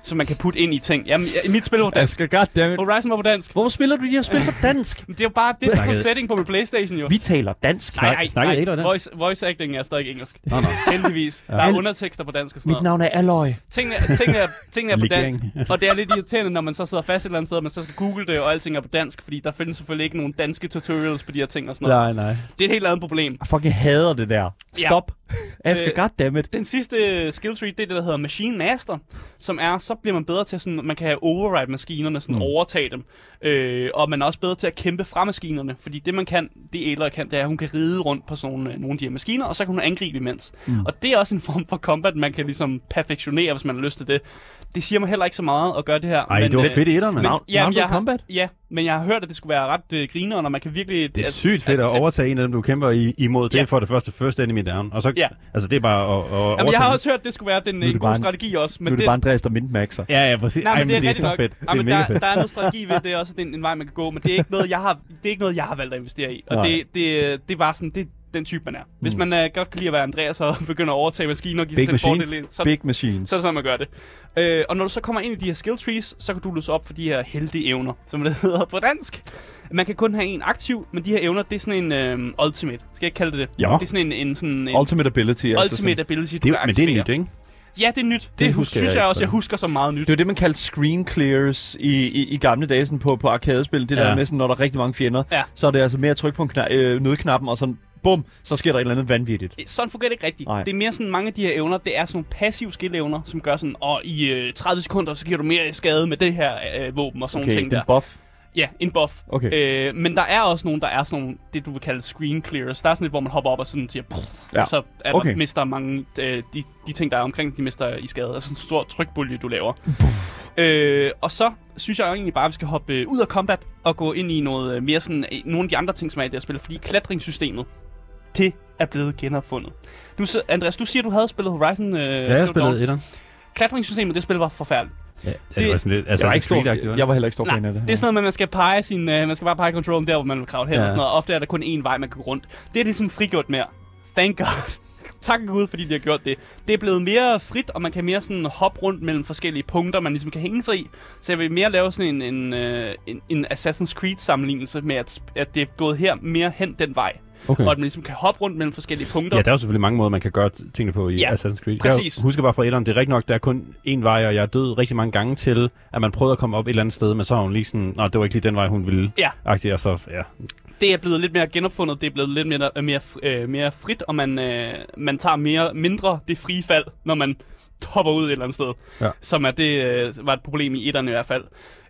Speaker 3: Som man kan putte ind i ting. Jamen, i mit spil var dansk.
Speaker 1: Asger, goddammit.
Speaker 3: Horizon var på dansk.
Speaker 1: Hvorfor spiller du de her spil på dansk?
Speaker 3: Men det er jo bare det er setting på min Playstation jo.
Speaker 1: Vi taler dansk.
Speaker 3: Nej, nej,
Speaker 2: snakkede
Speaker 3: nej.
Speaker 2: ikke dansk?
Speaker 3: Voice, voice acting er stadig engelsk.
Speaker 2: Nå, nå.
Speaker 3: Heldigvis. Der er undertekster på dansk og sådan
Speaker 1: Mit navn er Alloy.
Speaker 3: Tingene, tingene, er, tingene er på dansk, og det er lidt irriterende, når man så sidder fast et eller andet sted, og man så skal google det, og alting er på dansk, fordi der findes selvfølgelig ikke nogen danske tutorials på de her ting og sådan noget.
Speaker 2: Nej, nej.
Speaker 3: Det er et helt andet problem.
Speaker 1: Jeg fucking hader det der. Stop. Asger,
Speaker 3: Øh,
Speaker 1: goddammit.
Speaker 3: Den sidste skill tree, det er det, der hedder Machine Master, som er, så bliver man bedre til sådan, man kan override maskinerne, sådan mm. overtage dem. Øh, og man er også bedre til at kæmpe fra maskinerne, fordi det man kan, det ældre kan, det er, at hun kan ride rundt på sådan nogle, nogle af de her maskiner, og så kan hun angribe imens. Mm. Og det er også en form for combat, man kan ligesom perfektionere, hvis man har lyst til det. Det siger mig heller ikke så meget at gøre det her.
Speaker 2: Ej, det var fedt i etteren.
Speaker 3: Men, ja, men
Speaker 1: Mounted
Speaker 3: jeg har,
Speaker 1: Combat?
Speaker 3: ja, men jeg har hørt, at det skulle være ret øh, griner, og man kan virkelig...
Speaker 2: Det er sygt fedt at overtage en af dem, du kæmper i, imod. Det
Speaker 3: Ja.
Speaker 2: er for det første first enemy down. Og så,
Speaker 3: Ja.
Speaker 2: altså det er bare at, at
Speaker 3: Jamen, jeg
Speaker 2: overtage
Speaker 3: har også hørt, at det skulle være den,
Speaker 1: er
Speaker 3: en god strategi også.
Speaker 1: Nu
Speaker 3: Men
Speaker 1: er det bare Andreas, der mintmaxer.
Speaker 2: Ja, ja, præcis.
Speaker 3: Nej, men det er,
Speaker 2: det er så
Speaker 3: nok.
Speaker 2: fedt.
Speaker 3: Ja,
Speaker 2: Det er
Speaker 3: men der, der er noget strategi ved det, er også en, en vej, man kan gå, men det er ikke noget, jeg har, det er ikke noget, jeg har valgt at investere i. Og
Speaker 1: Nej.
Speaker 3: det, det, det er bare sådan, det den type, man er. Hvis man uh, godt kan lide at være Andreas og begynder at overtage maskiner og give
Speaker 2: Big
Speaker 3: sig selv fordele, så,
Speaker 1: Big machines.
Speaker 3: så er det sådan, man gør det. Øh, og når du så kommer ind i de her skill trees, så kan du løse op for de her heldige evner, som det hedder på dansk. Man kan kun have en aktiv, men de her evner, det er sådan en øh, ultimate. Skal jeg ikke kalde det det?
Speaker 2: Ja.
Speaker 3: Det er sådan en, en, sådan en
Speaker 1: Ultimate ability. altså
Speaker 3: ultimate ability, du
Speaker 2: Det, er-
Speaker 3: kan
Speaker 2: men det er nyt, ikke?
Speaker 3: Ja, det er nyt. Det,
Speaker 2: Det
Speaker 3: det
Speaker 2: husker
Speaker 3: synes
Speaker 2: jeg
Speaker 3: jeg, også, jeg
Speaker 2: så.
Speaker 3: husker som meget nyt.
Speaker 1: Det var det, man kaldte screen clears i, i, i gamle dage sådan på, på arkadespil. Det
Speaker 2: Ja.
Speaker 1: der med, sådan, når der er rigtig mange fjender,
Speaker 3: Ja.
Speaker 1: så er det altså mere at trykke på en kna- øh, nødknappen, og sådan, bum, så sker der et eller andet vanvittigt.
Speaker 3: sådan fungerer det ikke rigtigt.
Speaker 1: Nej.
Speaker 3: Det er mere sådan, mange af de her evner, det er sådan nogle passive skill-evner, som gør sådan, og i øh, 30 sekunder, så giver du mere skade med det her øh, våben og sådan
Speaker 1: Okay,
Speaker 3: nogle ting der.
Speaker 1: buff.
Speaker 3: Ja, en buff.
Speaker 1: Okay.
Speaker 3: Øh, men der er også nogle, der er sådan nogle, det du vil kalde screen clears. Der er sådan et, hvor man hopper op og sådan siger, ja.
Speaker 1: Ja.
Speaker 3: og så er
Speaker 1: Okay.
Speaker 3: der, mister mange, øh, de, de ting, der er omkring, de mister i skade. Altså sådan en stor trykbølge, du laver. øh, og så synes jeg egentlig bare, at vi skal hoppe øh, ud af combat og gå ind i noget øh, mere sådan, øh, nogle af de andre ting, som er i det her spil. Fordi klatringssystemet, det er blevet genopfundet. Du, så- Andreas, du siger, du havde spillet Horizon øh,
Speaker 2: Ja, jeg spillet etteren.
Speaker 3: Klatringssystemet, det spil var forfærdeligt.
Speaker 2: Ja, det,
Speaker 3: Det-
Speaker 2: var sådan lidt, altså,
Speaker 1: Jeg var, ikke stor, jeg var heller ikke stor fan af det.
Speaker 3: det er sådan noget med, at man skal pege sin, øh, man skal bare pege controllen der, hvor man vil kravle hen
Speaker 2: Ja.
Speaker 3: og sådan noget. Ofte er der kun én vej, man kan gå rundt. Det er ligesom frigjort mere. Thank God. Tak Gud, fordi de har gjort det. Det er blevet mere frit, og man kan mere sådan hoppe rundt mellem forskellige punkter, man ligesom kan hænge sig i. Så jeg vil mere lave sådan en, en, øh, en, en Assassin's Creed sammenlignelse med, at, at det er gået her mere hen den vej.
Speaker 2: Okay.
Speaker 3: Og at man ligesom kan hoppe rundt mellem forskellige punkter.
Speaker 2: Ja, der er jo selvfølgelig mange måder, man kan gøre tingene på i
Speaker 3: Ja,
Speaker 2: Assassin's Creed.
Speaker 3: præcis.
Speaker 2: Jeg husker bare fra etteren, det er rigtigt nok, der er kun én vej, og jeg er død rigtig mange gange til, at man prøvede at komme op et eller andet sted, men så har hun lige sådan, nå, det var ikke lige den vej, hun ville.
Speaker 3: Ja.
Speaker 2: Agtigt, og så, ja.
Speaker 3: Det er blevet lidt mere genopfundet, det er blevet lidt mere, mere, øh, mere frit, og man, øh, man tager mere, mindre det frie fald, når man hopper ud et eller andet sted.
Speaker 2: Ja.
Speaker 3: Som er det øh, var et problem i etterne i hvert fald.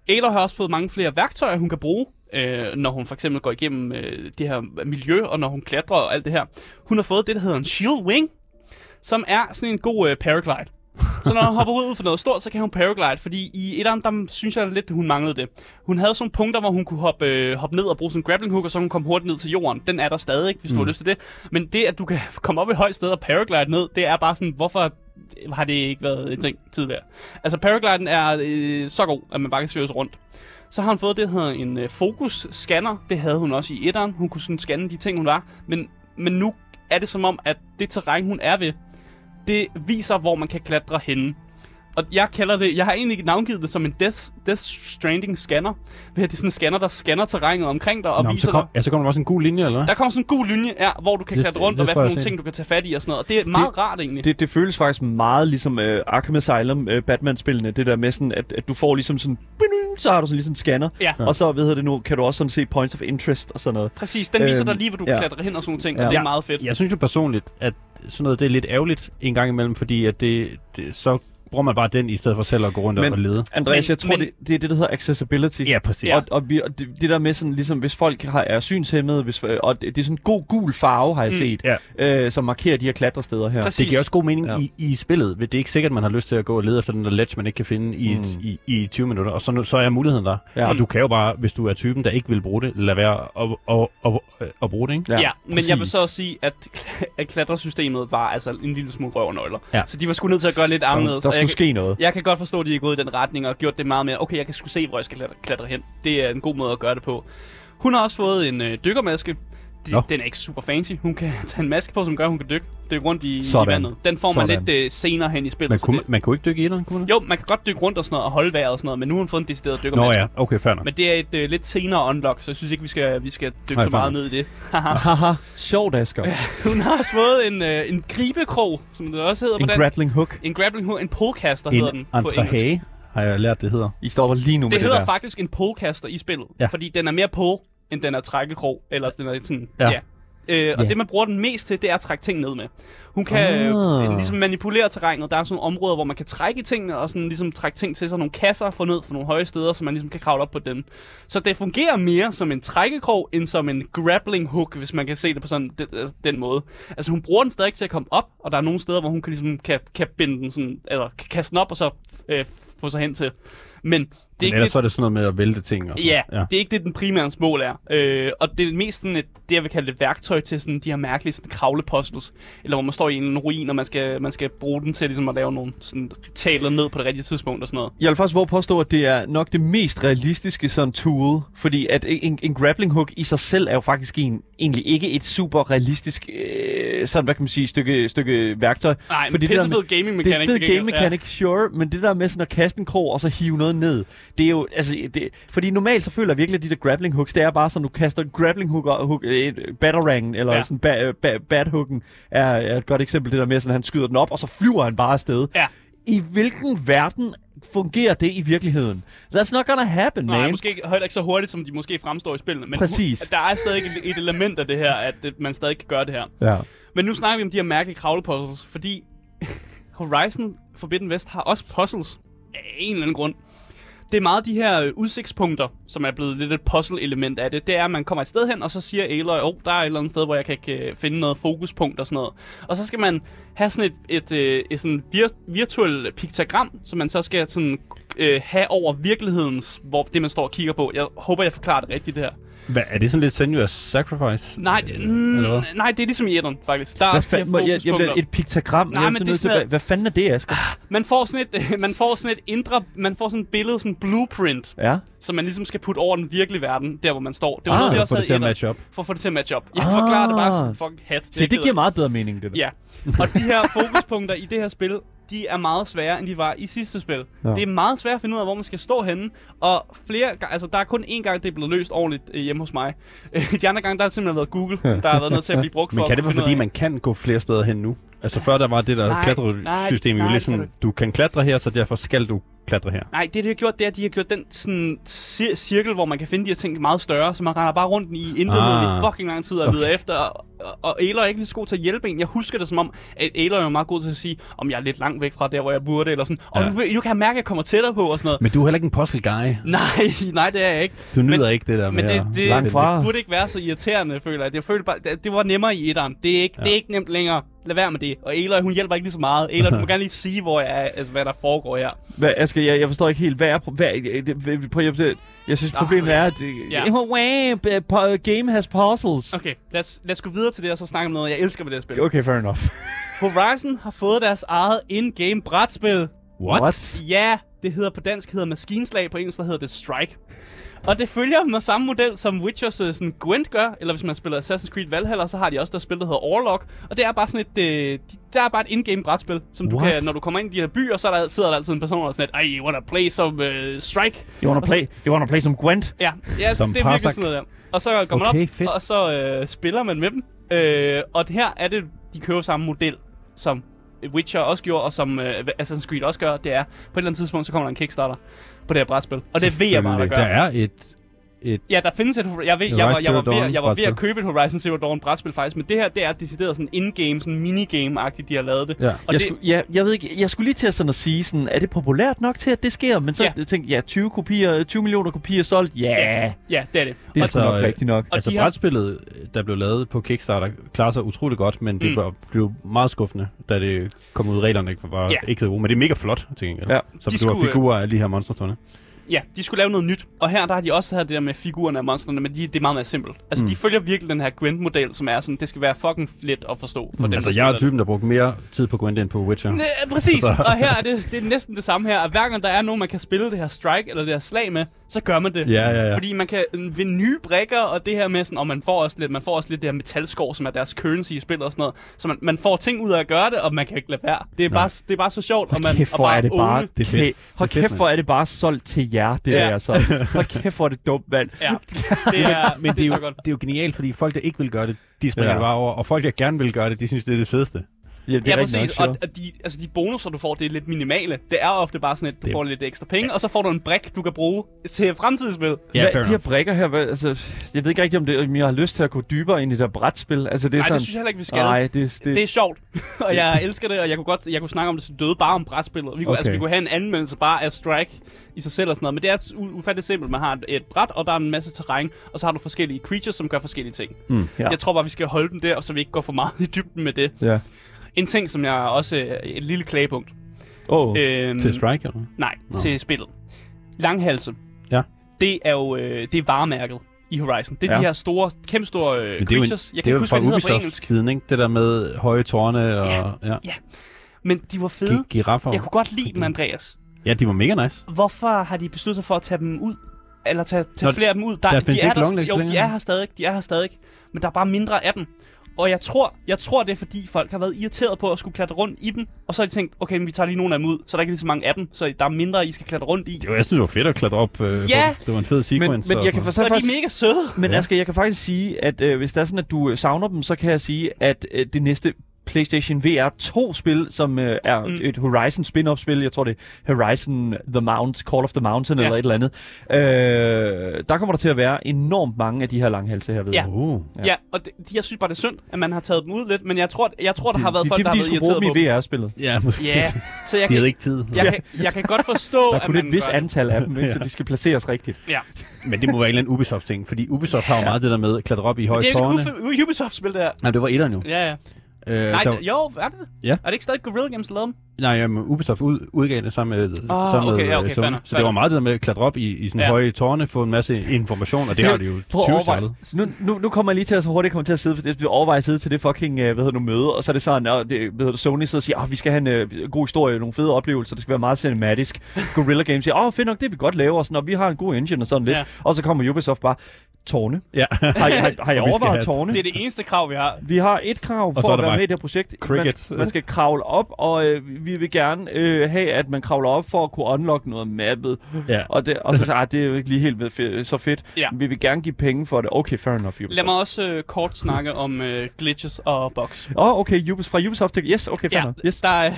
Speaker 3: Aloy har også fået mange flere værktøjer, hun kan bruge, øh, når hun for eksempel går igennem øh, det her miljø, og når hun klatrer og alt det her. Hun har fået det, der hedder en shield wing, som er sådan en god øh, paraglide. Så når hun hopper ud for noget stort, så kan hun paraglide, fordi i etteren, der synes jeg lidt, hun manglede det. Hun havde sådan nogle punkter, hvor hun kunne hoppe, øh, hoppe ned og bruge sådan en grappling hook, og så hun komme hurtigt ned til jorden. Den er der stadig, hvis mm. du har lyst til det. Men det, at du kan komme op i et højt sted og paraglide ned, det er bare sådan, hvorfor har det ikke været en ting tidligere? Altså, paragliden er øh, så god, at man bare kan svæve sig rundt. Så har hun fået det, der hedder en øh, fokus-scanner. Det havde hun også i etteren. Hun kunne sådan scanne de ting, hun var. Men, men nu er det som om, at det terræn, hun er ved, det viser, hvor man kan klatre henne. Og jeg kalder det, jeg har egentlig ikke navngivet det som en Death, Death Stranding scanner. Ved at det er sådan en scanner, der scanner terrænet omkring dig og
Speaker 2: Nå,
Speaker 3: viser
Speaker 2: så, kom,
Speaker 3: dig.
Speaker 2: ja, så kommer der også en gul linje, eller hvad?
Speaker 3: Der kommer sådan en gul linje, ja, hvor du kan
Speaker 2: Det-
Speaker 3: klatre rundt,
Speaker 2: det
Speaker 3: og hvad for nogle ting, du kan tage fat i og sådan noget. Og det er meget rart egentlig.
Speaker 1: Det, det føles faktisk meget ligesom uh, Arkham Asylum uh, Batman-spillene. Det der med sådan, at, at du får ligesom sådan... Så har du sådan ligesom en scanner.
Speaker 3: Ja.
Speaker 1: Og så, ved det nu, kan du også sådan se points of interest og sådan noget.
Speaker 3: Præcis, den viser
Speaker 1: Øhm,
Speaker 3: dig lige, hvor du
Speaker 1: ja.
Speaker 3: kan klatre hen og sådan nogle ting,
Speaker 1: Ja.
Speaker 3: og det er meget fedt.
Speaker 2: Jeg synes jo personligt, at sådan noget det er lidt ærgerligt en gang imellem, fordi at det, det, så bruger man bare den, i stedet for selv at gå rundt
Speaker 1: Men-
Speaker 2: og lede.
Speaker 1: Andreas,
Speaker 3: Men-
Speaker 1: jeg tror,
Speaker 3: men-
Speaker 1: det, det er det, der hedder accessibility.
Speaker 2: Ja, præcis.
Speaker 3: Ja.
Speaker 1: Og, og, vi, og det, det der med sådan, ligesom, hvis folk har, er synshæmmede, hvis, øh, og det, det er sådan en god gul farve, har jeg
Speaker 3: Mm.
Speaker 1: set,
Speaker 2: Ja.
Speaker 1: øh, som markerer de her klatresteder her.
Speaker 3: Præcis.
Speaker 2: Det giver også god mening
Speaker 1: Ja.
Speaker 2: i, i spillet. Det er ikke sikkert, at man har lyst til at gå og lede efter den der ledge, man ikke kan finde i,
Speaker 1: Mm.
Speaker 2: i, i 20 minutter. Og så, så er muligheden der.
Speaker 1: Ja.
Speaker 2: Og du kan jo bare, hvis du er typen, der ikke vil bruge det, lade være at, at, at, at, bruge det, ikke?
Speaker 3: Ja, ja men jeg vil så også sige, at, at klatresystemet var altså en lille smule røvnøgler.
Speaker 2: Ja.
Speaker 3: Så de var sgu nødt til at gøre lidt
Speaker 1: Der,
Speaker 3: anderledes.
Speaker 1: der
Speaker 3: og jeg,
Speaker 1: ske noget.
Speaker 3: jeg kan godt forstå, at de er gået i den retning og gjort det meget mere. Okay, jeg kan sgu se, hvor jeg skal klatre, klatre hen. Det er en god måde at gøre det på. Hun har også fået en øh, dykkermaske. De, den er ikke super fancy. Hun kan tage en maske på, som gør, at hun kan dykke, dykke rundt i, i
Speaker 1: Sådan.
Speaker 3: vandet. Den får man
Speaker 1: Sådan.
Speaker 3: lidt øh, senere hen i spillet.
Speaker 2: Man kunne,
Speaker 3: det,
Speaker 2: man kunne ikke dykke i den, kunne man?
Speaker 3: jo, man kan godt dykke rundt og sådan noget, og holde vejret og sådan noget, men nu har hun fået en decideret dykkermaske.
Speaker 2: Nå ja, okay, fair nok.
Speaker 3: Men det er et øh, lidt senere unlock, så jeg synes ikke, vi skal, vi skal dykke
Speaker 2: Nej,
Speaker 3: så meget ned i det.
Speaker 1: Haha, sjovt, Asger.
Speaker 3: Hun har også fået en, øh, en gribekrog, som det også hedder
Speaker 1: En
Speaker 3: på dansk.
Speaker 1: grappling hook.
Speaker 3: en grappling hook, en polecaster hedder den
Speaker 2: En
Speaker 3: på engelsk.
Speaker 2: har jeg lært, det hedder.
Speaker 1: I stopper lige nu med
Speaker 3: Det
Speaker 1: det
Speaker 3: hedder
Speaker 1: der.
Speaker 3: faktisk en polecaster i spillet. Ja. fordi den er mere pole, end den er trækkekrog, eller den er sådan, ja.
Speaker 2: Ja.
Speaker 3: Øh, og
Speaker 1: Ja.
Speaker 3: det, man bruger den mest til, det er at trække ting ned med. Hun kan
Speaker 1: Ah.
Speaker 3: øh, ligesom manipulere terrænet. Der er sådan nogle områder, hvor man kan trække i tingene, og sådan ligesom trække ting til sig. Nogle kasser for ned for nogle høje steder, så man ligesom kan kravle op på den. Så det fungerer mere som en trækkekrog, end som en grappling hook, hvis man kan se det på sådan den, altså, den måde. Altså hun bruger den stadig til at komme op, og der er nogle steder, hvor hun kan, ligesom, kan, kan binde den sådan, eller kan kaste den op, og så øh, få sig hen til. Men er
Speaker 2: Men
Speaker 3: ikke
Speaker 2: ellers
Speaker 3: det,
Speaker 2: så er det sådan noget med at vælte ting og sådan.
Speaker 3: Ja, ja, det er ikke det, den primære mål er. Øh, og det er mest sådan et, det, jeg vil kalde et værktøj til sådan de her mærkelige sådan, kravlepuzzles. Eller hvor man står i en ruin, og man skal, man skal bruge den til ligesom, at lave nogle sådan, taler ned på det rigtige tidspunkt og sådan noget.
Speaker 1: Jeg vil faktisk våge påstå, at det er nok det mest realistiske sådan tool, fordi at en, en grappling hook i sig selv er jo faktisk en, egentlig ikke et super realistisk, øh, sådan hvad kan man sige, stykke, stykke værktøj.
Speaker 3: Nej, en
Speaker 1: Fordi det der
Speaker 3: pissefed gaming
Speaker 1: Det
Speaker 3: mechanic.
Speaker 1: er fed game mechanic, sure, men det der med sådan at kaste en krog og så hive noget ned, det er jo, altså, det, fordi normalt så føler jeg virkelig, at de der grappling hooks, det er bare sådan, du kaster en grappling hook, hook øh, batarang, eller
Speaker 3: Ja.
Speaker 1: sådan ba, ba, bat hooken, er, er et godt eksempel, det der med, sådan, han skyder den op, og så flyver han bare afsted.
Speaker 3: Ja.
Speaker 1: I hvilken verden fungerer det i virkeligheden? That's not gonna happen,
Speaker 3: Nej,
Speaker 1: man.
Speaker 3: måske ikke, heller ikke så hurtigt, som de måske fremstår i spillene. Men
Speaker 1: Præcis.
Speaker 3: der er stadig et, et element af det her, at øh, man stadig kan gøre det her.
Speaker 1: Ja.
Speaker 3: Men nu snakker vi om de her mærkelige kravlepuzzles, fordi Horizon Forbidden West har også puzzles af en eller anden grund. Det er meget de her øh, udsigtspunkter, som er blevet lidt et puzzle-element af det. Det er, at man kommer et sted hen, og så siger Aloy, åh, oh, der er et eller andet sted, hvor jeg kan ikke finde noget fokuspunkt og sådan noget. Og så skal man have sådan et, et, et, et sådan vir- virtuelt piktogram, som man så skal sådan, øh, have over virkelighedens, hvor det man står og kigger på. Jeg håber, jeg forklarer det rigtigt det her.
Speaker 2: Hvad, er det sådan lidt Senua's Sacrifice?
Speaker 3: Nej, det,
Speaker 2: Øh,
Speaker 3: mm,
Speaker 2: eller hvad?
Speaker 3: nej, det er ligesom i etteren, faktisk. Der er
Speaker 1: fanden, jeg, jeg bliver et piktogram.
Speaker 3: Nej,
Speaker 1: Jeg
Speaker 3: men det er
Speaker 1: til-
Speaker 3: sådan
Speaker 1: hvad, fanden er det, Asger?
Speaker 3: Man får sådan et, man får sådan et indre, man får sådan et billede, sådan en blueprint,
Speaker 1: Ja.
Speaker 3: som man ligesom skal putte over den virkelige verden, der hvor man står. Det var
Speaker 1: Ah,
Speaker 3: noget, vi
Speaker 2: For
Speaker 3: også
Speaker 2: det
Speaker 3: havde
Speaker 2: til at matche op.
Speaker 3: for at få det til at matche op. Jeg forklarer det bare som
Speaker 1: Ah.
Speaker 3: fucking hat.
Speaker 1: Se, det giver meget bedre mening, det der.
Speaker 3: Ja, og de her fokuspunkter i det her spil, de er meget sværere, end de var i sidste spil.
Speaker 1: Ja.
Speaker 3: Det er meget svært at finde ud af, hvor man skal stå henne, og flere ga- altså der er kun én gang, det er blevet løst ordentligt øh, hjemme hos mig. de andre gange, der har det simpelthen været Google, der har været nødt til at blive brugt for
Speaker 2: Men kan det være, fordi man kan gå flere steder hen nu? Altså før der var det der
Speaker 3: Nej,
Speaker 2: klatresystem,
Speaker 3: nej,
Speaker 2: jo sådan, du kan klatre her, så derfor skal du klatre her.
Speaker 3: Nej, det de har gjort, det er, at de har gjort den sådan, cir- cirkel, hvor man kan finde de her ting meget større, så man render bare rundt i intetheden
Speaker 2: Ah.
Speaker 3: i fucking lang tid og leder efter. Og, og Aloy er ikke lige så god til at hjælpe en. Jeg husker det som om, at Aloy er meget god til at sige, om jeg er lidt langt væk fra der, hvor jeg burde, eller sådan. Og
Speaker 2: Ja.
Speaker 3: du, du kan mærke, at jeg kommer tættere på og sådan noget.
Speaker 2: Men du er heller ikke en puzzle guy.
Speaker 3: Nej, nej, det er jeg ikke.
Speaker 2: Du nyder
Speaker 3: Men-
Speaker 2: ikke det der med
Speaker 3: Men det, det,
Speaker 1: langt fra.
Speaker 3: det burde ikke være så irriterende, føler jeg. Jeg følte bare, det, det var nemmere i etteren. Det er, ikke,
Speaker 2: Ja.
Speaker 3: det er ikke nemt længere. Lad være med det. Og Aloy, hun hjælper ikke lige så meget. Aloy, du må gerne lige sige, hvor jeg er, altså, hvad der foregår her.
Speaker 1: Hvad, Asger, jeg, jeg forstår ikke helt, hvad er... Hvad, det- prøv, jeg, jeg, synes, problemet er, at uh, game has puzzles.
Speaker 3: Okay, lad os, lad os gå videre til det, og så snakke om noget, jeg elsker ved det her spil.
Speaker 1: Okay, fair enough.
Speaker 3: Horizon har fået deres eget in-game brætspil.
Speaker 1: What?
Speaker 3: Ja, det hedder på dansk hedder Maskinslag, på engelsk der hedder det Strike. Og det følger med samme model, som Witchers øh, sådan Gwent gør, eller hvis man spiller Assassin's Creed Valhalla, så har de også der spil, der hedder Orlog. Og det er bare sådan et, øh, de- der er bare et in-game brætspil, som du
Speaker 1: What?
Speaker 3: kan, når du kommer ind i de her byer, så er der, sidder der altid en person, der er sådan et, ej, you wanna play some uh, Strike?
Speaker 1: You wanna
Speaker 3: Og så-
Speaker 1: play, you wanna play some Gwent?
Speaker 3: Ja, ja
Speaker 2: Som
Speaker 3: det er virkelig sådan noget der. Og så går man
Speaker 2: Okay,
Speaker 3: op,
Speaker 2: fedt.
Speaker 3: og så øh, spiller man med dem. Øh, og her er det, de kører samme model, som Witcher også gjorde, og som øh, Assassin's Creed også gør. Det er, på et eller andet tidspunkt, så kommer der en Kickstarter på det her brætspil. Og det ved jeg bare, der gør.
Speaker 2: Der er et, et
Speaker 3: Ja, der findes et... Jeg, ved, jeg, var, jeg, var ved, jeg var ved at købe et Horizon Zero Dawn brætspil faktisk, men det her, det er decideret sådan in-game, sådan minigame-agtigt, de har lavet det.
Speaker 2: Ja.
Speaker 3: Og
Speaker 1: jeg,
Speaker 3: det,
Speaker 1: skulle, ja, jeg ved ikke, jeg skulle lige til at, sådan at sige, sådan, er det populært nok til, at det sker? Men så
Speaker 3: Ja.
Speaker 1: tænkte jeg, ja, 20, kopier, 20 millioner kopier solgt, ja, yeah.
Speaker 3: ja, det er det.
Speaker 1: det er
Speaker 3: Og-
Speaker 1: sgu nok
Speaker 2: øh,
Speaker 1: rigtigt nok.
Speaker 3: Og
Speaker 2: altså
Speaker 3: de har-
Speaker 2: brætspillet, der blev lavet på Kickstarter, klarer sig utrolig godt, men det
Speaker 3: Mm.
Speaker 2: blev, meget skuffende, da det kom ud. Reglerne ikke var
Speaker 3: Ja.
Speaker 2: ikke så gode, men det er mega flot, til gengæld.
Speaker 1: Ja.
Speaker 2: Så
Speaker 3: De
Speaker 2: du har
Speaker 3: skulle, øh,
Speaker 2: figurer af de her monsterstående.
Speaker 3: Ja, de skulle lave noget nyt. Og her der har de også havde det der med figurerne af monsterne, men de, det er meget mere simpelt. Altså, mm. de følger virkelig den her Gwent-model, som er sådan, det skal være fucking let at forstå for dem,
Speaker 2: Altså, jeg er typen, der brugte mere tid på Gwent end på Witcher.
Speaker 3: Næ, præcis,
Speaker 2: Altså.
Speaker 3: og her er det, det er næsten det samme her. At hver gang der er nogen, man kan spille det her strike eller det her slag med, så gør man det.
Speaker 2: Ja, ja, ja.
Speaker 3: Fordi man kan øh, vinde nye brækker, og det her med sådan, og man får også lidt, man får også lidt det her metalskov, som er deres currency i spillet og sådan noget. Så man, man får ting ud af at gøre det, og man kan ikke lade være. Det er, bare, det er bare så sjovt, og man
Speaker 1: kæft,
Speaker 3: og
Speaker 1: hvor er det bare,
Speaker 2: Det er fedt.
Speaker 1: hold
Speaker 2: er
Speaker 1: kæft, hvor er det bare solgt til jer, det
Speaker 3: Ja.
Speaker 1: der så. Hold kæft, hvor er det dumt, mand.
Speaker 3: Ja, det er,
Speaker 2: Men det er,
Speaker 3: så
Speaker 2: jo,
Speaker 3: godt.
Speaker 2: det er jo genialt, fordi folk, der ikke vil gøre det, de springer
Speaker 1: Ja.
Speaker 2: ja. det bare over. Og folk, der gerne vil gøre det, de synes, det er det fedeste.
Speaker 1: Ja, det
Speaker 3: Ja,
Speaker 1: er rigtig
Speaker 3: præcis.
Speaker 1: nok,
Speaker 3: og, og de, altså, de bonusser, du får, det er lidt minimale. Det er ofte bare sådan, at du
Speaker 2: Det-
Speaker 3: får lidt ekstra penge, og så får du en brik, du kan bruge til fremtidige spil.
Speaker 2: Ja,
Speaker 1: Hvad, de her brikker her, hvad, altså, jeg ved ikke rigtig, om, det, om jeg har lyst til at gå dybere ind i det her brætspil. Altså, det er
Speaker 3: Nej,
Speaker 1: sådan,
Speaker 3: det synes jeg heller ikke, vi skal.
Speaker 1: Nej, det, det,
Speaker 3: Det er sjovt, og jeg elsker det, og jeg kunne godt jeg kunne snakke om det til døde bare om brætspillet. Vi kunne,
Speaker 1: Okay.
Speaker 3: altså, vi kunne have en anmeldelse bare af Strike i sig selv og sådan noget, men det er ufatteligt simpelt. Man har et, et bræt, og der er en masse terræn, og så har du forskellige creatures, som gør forskellige ting.
Speaker 2: Mm.
Speaker 1: Ja.
Speaker 3: Jeg tror bare, vi skal holde den der, så vi ikke går for meget i dybden med det.
Speaker 1: Ja.
Speaker 3: En ting, som jeg også øh, et lille klagepunkt.
Speaker 1: Oh.
Speaker 3: Øhm,
Speaker 2: Til Strike, eller?
Speaker 3: Nej,
Speaker 2: Nå.
Speaker 3: til spillet. Langhalse.
Speaker 2: Ja.
Speaker 3: Det er jo øh, det er varemærket i Horizon. Det er
Speaker 1: Ja.
Speaker 3: de her store, kæmpe store øh,
Speaker 2: det er jo, en,
Speaker 3: creatures. jeg
Speaker 2: det er
Speaker 3: kan
Speaker 2: jo
Speaker 3: ikke huske,
Speaker 2: fra
Speaker 3: hvad de hedder på
Speaker 2: Ubisoft
Speaker 3: engelsk.
Speaker 2: siden, ikke? Det der med høje tårne og... Ja.
Speaker 3: Men de var fede.
Speaker 2: Gi- giraffer.
Speaker 3: Jeg kunne godt lide dem, Andreas.
Speaker 2: Ja, de var mega nice.
Speaker 3: Hvorfor har de besluttet sig for at tage dem ud? Eller tage, tage
Speaker 2: Nå,
Speaker 3: flere af dem ud?
Speaker 2: der findes
Speaker 3: de er
Speaker 2: ikke
Speaker 3: der, Jo, de er her stadig. De er her stadig. Men der er bare mindre af dem. Og jeg tror, jeg tror, det er fordi folk har været irriteret på at skulle klatre rundt i den. Og så har de tænkt, okay, men vi tager lige nogle af dem ud, så der er ikke lige så mange af dem. Så der er mindre, I skal klatre rundt i.
Speaker 2: Det var, jeg synes, det var fedt at klatre op. Øh,
Speaker 3: Ja.
Speaker 2: på. Det var en fed sequence.
Speaker 1: men
Speaker 2: og
Speaker 1: jeg kan for,
Speaker 3: Så
Speaker 1: så
Speaker 3: er de
Speaker 1: faktisk,
Speaker 3: mega søde.
Speaker 1: men
Speaker 2: Ja.
Speaker 1: Asger, jeg kan faktisk sige, at øh, hvis det er sådan, at du øh, savner dem, så kan jeg sige, at øh, det næste PlayStation VR 2-spil, som øh, er
Speaker 3: Mm.
Speaker 1: et Horizon spin-off-spil, jeg tror det er Horizon The Mount, Call of the Mountain
Speaker 3: Ja.
Speaker 1: eller et eller andet, øh, der kommer der til at være enormt mange af de her langhalse her ved.
Speaker 3: Ja.
Speaker 1: jeg.
Speaker 2: Uh.
Speaker 3: Ja, ja og det, de, jeg synes bare, det er synd, at man har taget dem ud lidt. Men jeg tror, jeg tror der har været
Speaker 1: de,
Speaker 3: folk,
Speaker 1: de,
Speaker 3: der har
Speaker 1: de,
Speaker 3: været
Speaker 1: de
Speaker 3: irriteret
Speaker 1: dem
Speaker 3: på
Speaker 1: i VR-spillet.
Speaker 2: Ja, måske.
Speaker 3: Ja, så jeg
Speaker 2: De
Speaker 3: kan,
Speaker 2: havde ikke tid.
Speaker 3: jeg, kan, jeg kan godt forstå,
Speaker 1: Der er
Speaker 3: at
Speaker 1: kun
Speaker 3: man
Speaker 1: et vis antal af dem, ikke? så de skal placeres rigtigt.
Speaker 3: Ja.
Speaker 2: Men det må være en eller anden Ubisoft-ting, fordi Ubisoft har jo meget det der med at klatre op i høje
Speaker 3: Det er
Speaker 2: tårne.
Speaker 3: et Ubisoft-spil, det her.
Speaker 2: Nej, det var etteren jo.
Speaker 3: Ja, ja.
Speaker 2: Øh,
Speaker 3: Nej,
Speaker 2: der,
Speaker 3: jo, er det det?
Speaker 2: Ja.
Speaker 3: Er det ikke stadig Guerrilla Games, der lavede dem?
Speaker 2: Nej, jamen, Ubisoft ud, udgav det sammen med,
Speaker 3: Ah,
Speaker 2: sammen
Speaker 3: okay,
Speaker 2: med
Speaker 3: ja,
Speaker 2: øh,
Speaker 3: okay,
Speaker 2: Sony.
Speaker 3: fair nok,
Speaker 2: Så det var meget det der med at klatre op i, i sådan
Speaker 3: Ja.
Speaker 2: høje tårne, få en masse information, og det,
Speaker 1: Det-
Speaker 2: har de jo
Speaker 1: Prøv at
Speaker 2: 20
Speaker 1: overveje,
Speaker 2: startet.
Speaker 1: nu, nu, nu kommer jeg lige til at så hurtigt kommer til at sidde, for det, overveje at sidde til det fucking, øh, hvad hedder nu, møde, og så er det sådan, at det, hvad hedder det, Sony sidder og siger, at vi skal have en øh, god historie, nogle fede oplevelser, det skal være meget cinematisk. Guerrilla Games siger, åh, fedt nok, det vil vi godt lave, og sådan, og vi har en god engine og sådan lidt.
Speaker 3: Ja.
Speaker 1: Og så kommer Ubisoft bare, tårne.
Speaker 2: Ja.
Speaker 1: Har, har, har I
Speaker 2: skal
Speaker 1: overvejet tårne?
Speaker 3: Det er det eneste krav, vi har.
Speaker 1: Vi har et krav for at være med i det her projekt. Man,
Speaker 2: cricket.
Speaker 1: man skal kravle op, og øh, vi vil gerne øh, have, at man kravler op for at kunne unlock noget af mappet.
Speaker 2: ja.
Speaker 1: Og, det, og så sagde jeg, det er jo ikke lige helt så fedt.
Speaker 3: Ja.
Speaker 1: Vi vil gerne give penge for det. Okay, fair enough, Ubisoft.
Speaker 3: Lad mig også øh, kort snakke om øh, glitches og bugs.
Speaker 1: Åh, oh, okay, Ubis, fra Ubisoft til... Yes, okay, fair
Speaker 3: Ja,
Speaker 1: enough. Yes.
Speaker 3: Der er,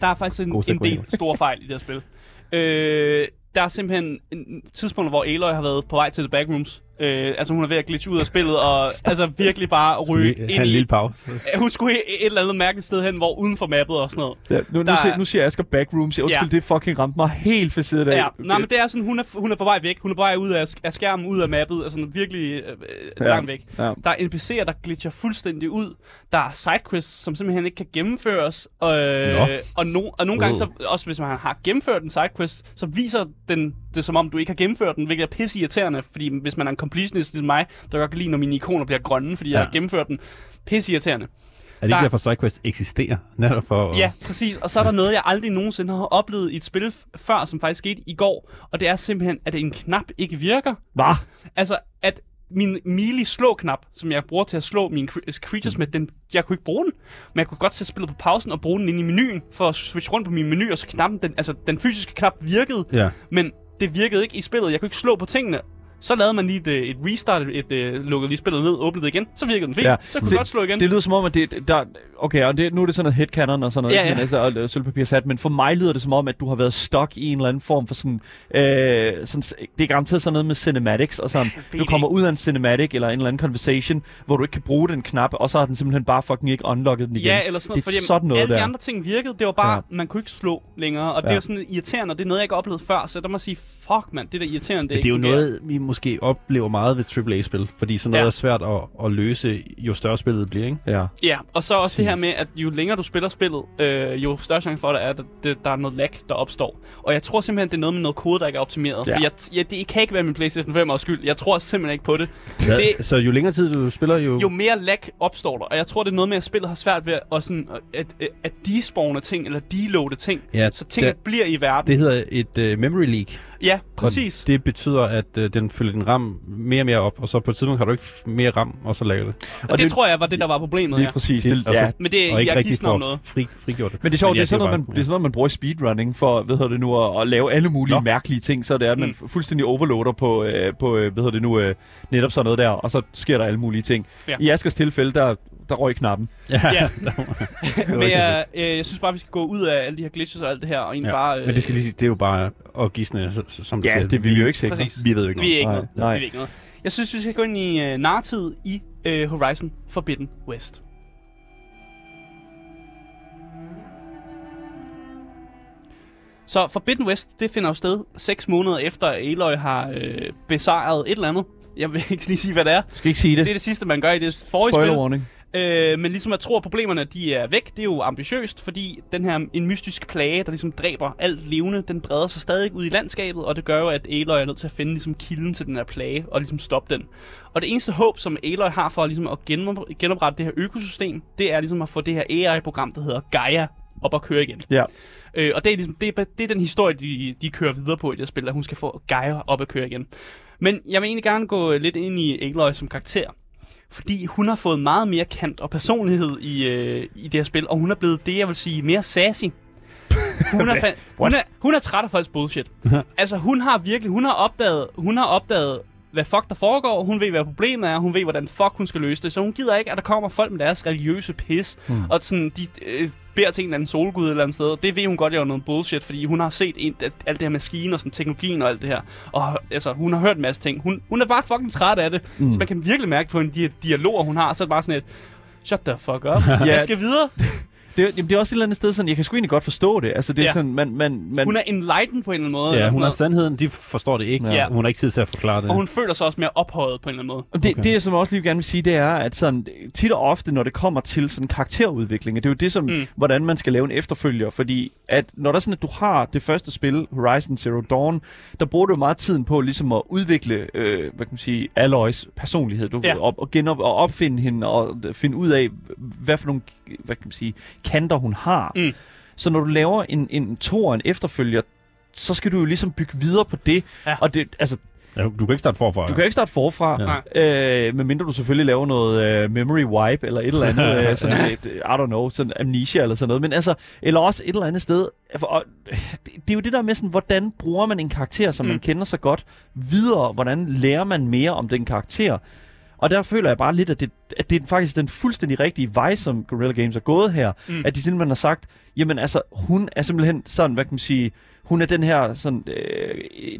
Speaker 3: der er faktisk en, en del store fejl i det her spil. Øh, der er simpelthen en tidspunkt, hvor Aloy har været på vej til The Backrooms. Øh, altså hun er ved at glitche ud af spillet, og altså virkelig bare ryge ind
Speaker 2: en
Speaker 3: i...
Speaker 2: lille pause.
Speaker 3: Hun skulle et eller andet mærkeligt sted hen, hvor uden for mappet og sådan noget.
Speaker 1: Ja, nu, nu,
Speaker 3: der
Speaker 1: siger,
Speaker 3: er-
Speaker 1: nu siger Asger backrooms. Jeg undskyld,
Speaker 3: Ja.
Speaker 1: det fucking ramte mig helt for siden af.
Speaker 3: Ja, nej, men det er sådan, hun er, hun er på vej væk. Hun er på vej ud af, af skærmen, ud af mappet, altså virkelig øh,
Speaker 1: Ja.
Speaker 3: langt væk.
Speaker 1: Ja.
Speaker 3: Der er NPC'er, der glitcher fuldstændig ud. Der er sidequests, som simpelthen ikke kan gennemføres. Og, øh,
Speaker 2: Nå.
Speaker 3: og, no, og nogle gange, så, også hvis man har gennemført en sidequest, så viser den det som om, du ikke har gennemført den, hvilket er pisse irriterende, fordi hvis man er en completionist ligesom mig, der godt kan lide, når mine ikoner bliver grønne, fordi ja. jeg har gennemført den. Pisse irriterende.
Speaker 2: Er det ikke
Speaker 3: Der-
Speaker 2: derfor, SideQuest eksisterer? Netop for...
Speaker 3: Ja, præcis. Og så er der noget, jeg aldrig nogensinde har oplevet i et spil før, som faktisk skete i går. Og det er simpelthen, at en knap ikke virker.
Speaker 1: Hvad?
Speaker 3: Altså, at min melee slå-knap, som jeg bruger til at slå mine cre- creatures med, den, jeg kunne ikke bruge den. Men jeg kunne godt sætte spillet på pausen og bruge den ind i menuen, for at switche rundt på min menu, og så knappen, den, altså den fysiske knap virkede,
Speaker 2: Ja.
Speaker 3: men det virkede ikke i spillet. Jeg kunne ikke slå på tingene. Så lavede man lige et, et restart, et, et lukkede lige spillet ned, åbnede det igen, så virkede den fint.
Speaker 1: Ja.
Speaker 3: Så kunne
Speaker 1: Det-
Speaker 3: godt slå igen.
Speaker 1: Det lyder som om, at det, der, okay, og det, nu er det sådan noget headcanon og sådan noget,
Speaker 3: Ja, ja.
Speaker 1: Men altså, og, og sølvpapir sat, men for mig lyder det som om, at du har været stuck i en eller anden form for sådan, øh, sådan det er garanteret sådan noget med cinematics, og sådan, du
Speaker 3: det
Speaker 1: kommer ud af en cinematic eller en eller anden conversation, hvor du ikke kan bruge den knap, og så har den simpelthen bare fucking ikke unlocket den igen.
Speaker 3: Ja, eller sådan noget,
Speaker 1: Det er
Speaker 3: fordi
Speaker 1: sådan noget
Speaker 3: alle de
Speaker 1: der.
Speaker 3: andre ting virkede, det var bare,
Speaker 1: Ja.
Speaker 3: man kunne ikke slå længere, og det
Speaker 1: Ja.
Speaker 3: er jo sådan irriterende, og det er noget, jeg ikke har oplevet før, så der må sige, fuck mand, det der irriterende, det,
Speaker 2: det er jo noget, vi måske oplever meget ved AAA-spil, fordi sådan noget
Speaker 3: Ja.
Speaker 2: er svært at, at løse, jo større spillet bliver, ikke?
Speaker 1: Ja.
Speaker 3: Ja, og så også det her
Speaker 2: Præcis.
Speaker 3: med, at jo længere du spiller spillet, øh, jo større chance for det er, at det, der er noget lag, der opstår. Og jeg tror simpelthen, det er noget med noget kode, der ikke er optimeret.
Speaker 1: Ja.
Speaker 3: For jeg, ja, det kan ikke være min PlayStation 5 års skyld. Jeg tror simpelthen ikke på det.
Speaker 2: Hvad?
Speaker 3: det
Speaker 2: Så jo længere tid du spiller, jo...
Speaker 3: jo mere lag opstår der. Og jeg tror, det er noget med, at spillet har svært ved at, sådan, at, at, at despawne ting, eller deloade ting.
Speaker 2: Ja,
Speaker 3: Så ting
Speaker 2: det,
Speaker 3: bliver i verden.
Speaker 2: det hedder et uh, memory leak.
Speaker 3: Ja,
Speaker 2: og
Speaker 3: præcis.
Speaker 2: Det betyder, at uh, den fylder din RAM mere og mere op, og så på et tidspunkt har du ikke mere RAM, og så lager det.
Speaker 3: Og det,
Speaker 1: det-
Speaker 3: det tror jeg var det, der var problemet
Speaker 1: Lige
Speaker 3: her.
Speaker 1: præcis.
Speaker 2: Det- altså,
Speaker 1: ja.
Speaker 3: Men det,
Speaker 2: og ikke
Speaker 3: jeg
Speaker 2: rigtig
Speaker 3: om noget.
Speaker 2: fri, frigjort det.
Speaker 1: Men det er sjovt, det,
Speaker 2: ja,
Speaker 1: er sådan
Speaker 2: det
Speaker 1: noget, man,
Speaker 2: bare-
Speaker 1: det er sådan noget, man bruger i speedrunning for, hvad hedder det nu, at, at lave alle mulige
Speaker 2: Nå.
Speaker 1: mærkelige ting, så det er, at man
Speaker 3: Mm.
Speaker 1: fuldstændig overloader på, øh, på øh, hvad hedder det nu, øh, netop sådan noget der, og så sker der alle mulige ting.
Speaker 3: Ja.
Speaker 1: I Askers tilfælde, der, der røg knappen.
Speaker 2: Ja,
Speaker 3: Ja. Men jeg, øh, jeg synes bare, vi skal gå ud af alle de her glitches og alt det her, og egentlig
Speaker 2: ja.
Speaker 3: bare... Øh,
Speaker 2: Men det skal lige sige, det er jo bare at gisne, som du siger.
Speaker 1: vil vi jo ikke sikre.
Speaker 2: Vi ved jo ikke
Speaker 3: Vi er ikke noget.
Speaker 1: nej.
Speaker 3: Vi er ikke noget. Jeg synes, vi skal gå ind i øh, narrativet i øh, Horizon Forbidden West. Så Forbidden West, det finder jo sted 6 måneder efter, at Aloy har øh, besejret et eller andet. Jeg vil ikke lige sige, hvad det er.
Speaker 1: Skal ikke sige det.
Speaker 3: Det er det sidste, man gør i det forrige
Speaker 1: Spoiler
Speaker 3: spil.
Speaker 1: warning.
Speaker 3: Øh, men ligesom jeg tror, at problemerne de er væk, det er jo ambitiøst, fordi den her en mystisk plage, der ligesom dræber alt levende, den breder sig stadig ud i landskabet, og det gør jo, at Aloy er nødt til at finde ligesom kilden til den her plage, og ligesom stoppe den. Og det eneste håb, som Aloy har for ligesom at genop- genoprette det her økosystem, det er ligesom at få det her AI-program, der hedder Gaia, op at køre igen.
Speaker 1: Ja.
Speaker 3: Øh, og det er, ligesom, det, er, det er den historie, de, de kører videre på i det spil, at hun skal få Gaia op at køre igen. Men jeg vil egentlig gerne gå lidt ind i Aloy som karakter. Fordi hun har fået meget mere kant og personlighed i, øh, i det her spil, og hun er blevet det, jeg vil sige, mere sassy. Hun er, fan- hun er, hun er træt af folks bullshit. altså, hun har virkelig, hun har opdaget, hun har opdaget, hvad fuck der foregår, hun ved, hvad problemet er, hun ved, hvordan fuck hun skal løse det, så hun gider ikke, at der kommer folk med deres religiøse pis, hmm. og sådan, de øh, beder til en eller anden solgud et eller andet sted, og det ved hun godt, det er noget bullshit, fordi hun har set en, alt det her maskine og sådan teknologien og alt det her, og altså, hun har hørt en masse ting. Hun, hun er bare fucking træt af det, mm. så man kan virkelig mærke på en de dialoger, hun har, så er det bare sådan et, shut the fuck up, ja. jeg skal videre.
Speaker 1: Det, er- jamen, det er også et eller andet sted sådan, jeg kan sgu egentlig godt forstå det. Altså, det er
Speaker 3: Ja.
Speaker 1: sådan, man, man, man,
Speaker 3: Hun er enlightened på en eller anden måde.
Speaker 2: Ja, hun har sandheden, de forstår det ikke.
Speaker 3: Ja.
Speaker 2: Hun har ikke tid til at forklare det.
Speaker 3: og hun føler sig også mere ophøjet på en eller anden måde.
Speaker 1: Og det,
Speaker 2: Okay.
Speaker 1: det, som jeg også lige gerne vil sige, det er, at sådan, tit og ofte, når det kommer til sådan karakterudvikling, det er jo det, som,
Speaker 3: Mm.
Speaker 1: hvordan man skal lave en efterfølger, fordi at når der er sådan, at du har det første spil, Horizon Zero Dawn, der bruger du meget tiden på ligesom at udvikle, øh, hvad kan man sige, Aloys personlighed, du
Speaker 3: Ja.
Speaker 1: ja. op, og, genop, og opfinde hende, og finde ud af, hvad for nogle, hvad kan man sige, kanter hun har.
Speaker 3: Mm.
Speaker 1: Så når du laver en, en to en efterfølger, så skal du jo ligesom bygge videre på det.
Speaker 3: Ja.
Speaker 1: Og det, altså,
Speaker 2: Ja, du kan ikke starte forfra.
Speaker 1: du kan ikke starte forfra,
Speaker 2: Ja.
Speaker 1: Øh, medmindre du selvfølgelig laver noget øh, memory wipe, eller et eller andet, øh, sådan et, I don't know, sådan amnesia eller sådan noget, men altså, eller også et eller andet sted, for, og, det, det er jo det der med sådan, hvordan bruger man en karakter, som. Mm. man kender så godt, videre, hvordan lærer man mere om den karakter, og der føler jeg bare lidt, at det, at det er faktisk den fuldstændig rigtige vej, som Guerrilla Games er gået her.
Speaker 3: Mm.
Speaker 1: At de simpelthen har sagt, jamen altså, hun er simpelthen sådan, hvad kan man sige, hun er den her, sådan, øh,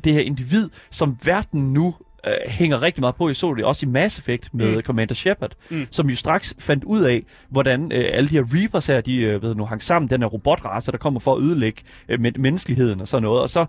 Speaker 1: det her individ, som verden nu øh, hænger rigtig meget på. Jeg så det også i Mass Effect med
Speaker 3: Mm.
Speaker 1: mm. Commander Shepard,
Speaker 3: Mm.
Speaker 1: som jo straks fandt ud af, hvordan øh, alle de her Reapers her, de øh, ved nu, hang sammen, den her robotrace, der kommer for at ødelægge øh, men- menneskeheden og sådan noget. Og så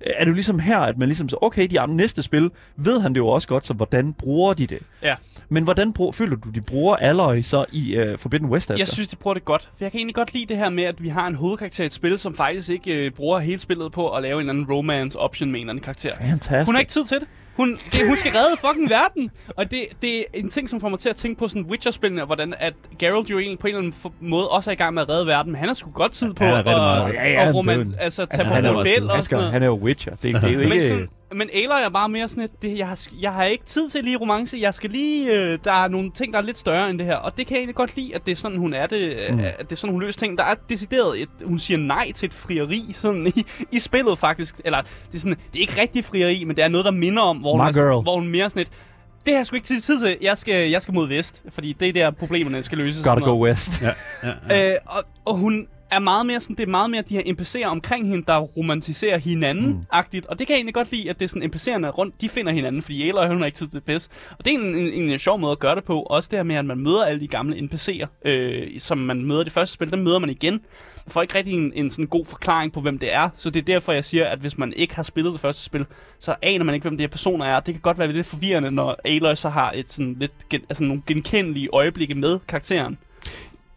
Speaker 1: er det jo ligesom her, at man ligesom så, okay, de andre næste spil, ved han det jo også godt, så hvordan bruger de det?
Speaker 3: Ja.
Speaker 1: Men hvordan brug, føler du, de bruger Alloy så i øh, Forbidden West?
Speaker 3: Jeg
Speaker 1: Asger?
Speaker 3: synes, de bruger det godt. For jeg kan egentlig godt lide det her med, at vi har en hovedkarakter i et spil, som faktisk ikke øh, bruger hele spillet på at lave en eller anden romance option med en eller anden karakter.
Speaker 1: Fantastisk.
Speaker 3: Hun har ikke tid til det. Hun, det, hun skal redde fucking verden. Og det, det er en ting, som får mig til at tænke på sådan Witcher-spillene, og hvordan at Geralt jo egentlig på en eller anden måde også er i gang med at redde verden, men han har sgu godt tid på at.
Speaker 1: Ja, ja,
Speaker 3: at
Speaker 1: han
Speaker 3: roman,
Speaker 1: døden.
Speaker 3: altså, tage
Speaker 1: Altså,
Speaker 3: på model og sådan noget.
Speaker 1: han er jo Witcher. Det, det er jo ikke...
Speaker 3: Men, sådan, men Aloy er bare mere sådan et, det, jeg, har, jeg har ikke tid til lige romance, jeg skal lige, øh, der er nogle ting, der er lidt større end det her, og det kan jeg egentlig godt lide, at det er sådan, hun er det, mm.
Speaker 1: Mm.
Speaker 3: at det er sådan, hun løser ting. Der er decideret et, hun siger nej til et frieri sådan i, i spillet faktisk, eller det er sådan, det er ikke rigtig frieri, men det er noget, der minder om, hvor,
Speaker 1: My
Speaker 3: hun, er, hvor hun mere sådan et, det har jeg sgu ikke tid til, jeg skal, jeg skal mod vest, fordi det er der problemerne skal løses.
Speaker 1: Gotta go west.
Speaker 2: Ja, ja, ja.
Speaker 3: Øh, og, og hun er meget mere sådan, det er meget mere de her NPC'er omkring hende, der romantiserer hinanden-agtigt. Og det kan jeg egentlig godt lide, at det er sådan NPC'erne rundt, de finder hinanden, fordi Aloy, hun har ikke tid til pis. Og det er en, en, en, en sjov måde at gøre det på. Også det her med, at man møder alle de gamle NPC'er, øh, som man møder det første spil, dem møder man igen. Man får ikke rigtig en, en sådan god forklaring på, hvem det er. Så det er derfor, jeg siger, at hvis man ikke har spillet det første spil, så aner man ikke, hvem de her personer er. Det kan godt være lidt forvirrende, når Aloy så har et sådan lidt gen, altså nogle genkendelige øjeblikke med karakteren.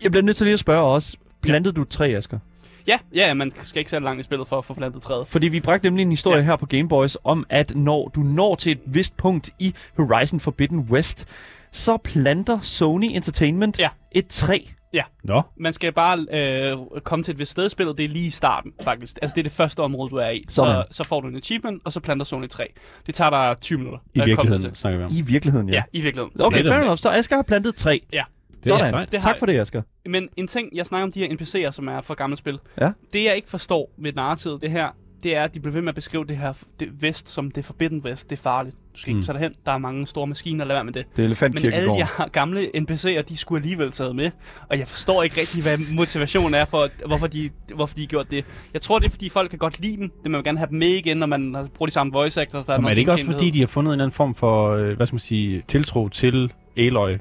Speaker 1: Jeg bliver nødt til lige at spørge også, plantede du et træ, Asger?
Speaker 3: Ja, ja, ja, man skal ikke særlig langt i spillet for at få plantet træet.
Speaker 1: Fordi vi bragte nemlig en historie
Speaker 3: Ja.
Speaker 1: ja. her på Gameboys om, at når du når til et vist punkt i Horizon Forbidden West, så planter Sony Entertainment
Speaker 3: Ja.
Speaker 1: et træ.
Speaker 2: Nå,
Speaker 3: Man skal bare øh, komme til et vist sted i spillet. Det er lige i starten, faktisk. Altså, det er det første område, du er i. Så,
Speaker 1: Sådan.
Speaker 3: så får du en achievement, og så planter Sony et træ. Det tager dig 20 minutter.
Speaker 2: i virkeligheden
Speaker 3: til.
Speaker 2: snakker vi om.
Speaker 1: I virkeligheden, ja.
Speaker 3: Ja, i virkeligheden. Så
Speaker 1: Okay, fair enough. Så Asger har plantet et træ.
Speaker 3: Ja.
Speaker 2: Det er
Speaker 1: Sådan.
Speaker 2: sejt.
Speaker 3: Det har
Speaker 1: tak for det, Asger.
Speaker 3: Men en ting, jeg snakker om de her NPC'er, som er fra gamle spil.
Speaker 1: Ja.
Speaker 3: Det, jeg ikke forstår med narrativet, det her, det er, at de bliver ved med at beskrive det her det vest som det Forbidden West. Det er farligt. Du skal ikke
Speaker 2: Mm.
Speaker 3: tage derhen. Der er mange store maskiner. Lad være med det.
Speaker 1: Det er
Speaker 3: Men alle de her gamle NPC'er, de skulle alligevel taget med. Og jeg forstår ikke rigtig, hvad motivationen er for, hvorfor de, hvorfor de har gjort det. Jeg tror, det er, fordi folk kan godt lide dem. Det man vil gerne have dem med igen, når man har- bruger de samme voice actors. Der
Speaker 2: er
Speaker 3: noget
Speaker 2: det ikke også fordi, de har fundet en eller anden form for, øh, hvad skal man sige, tiltro til Aloy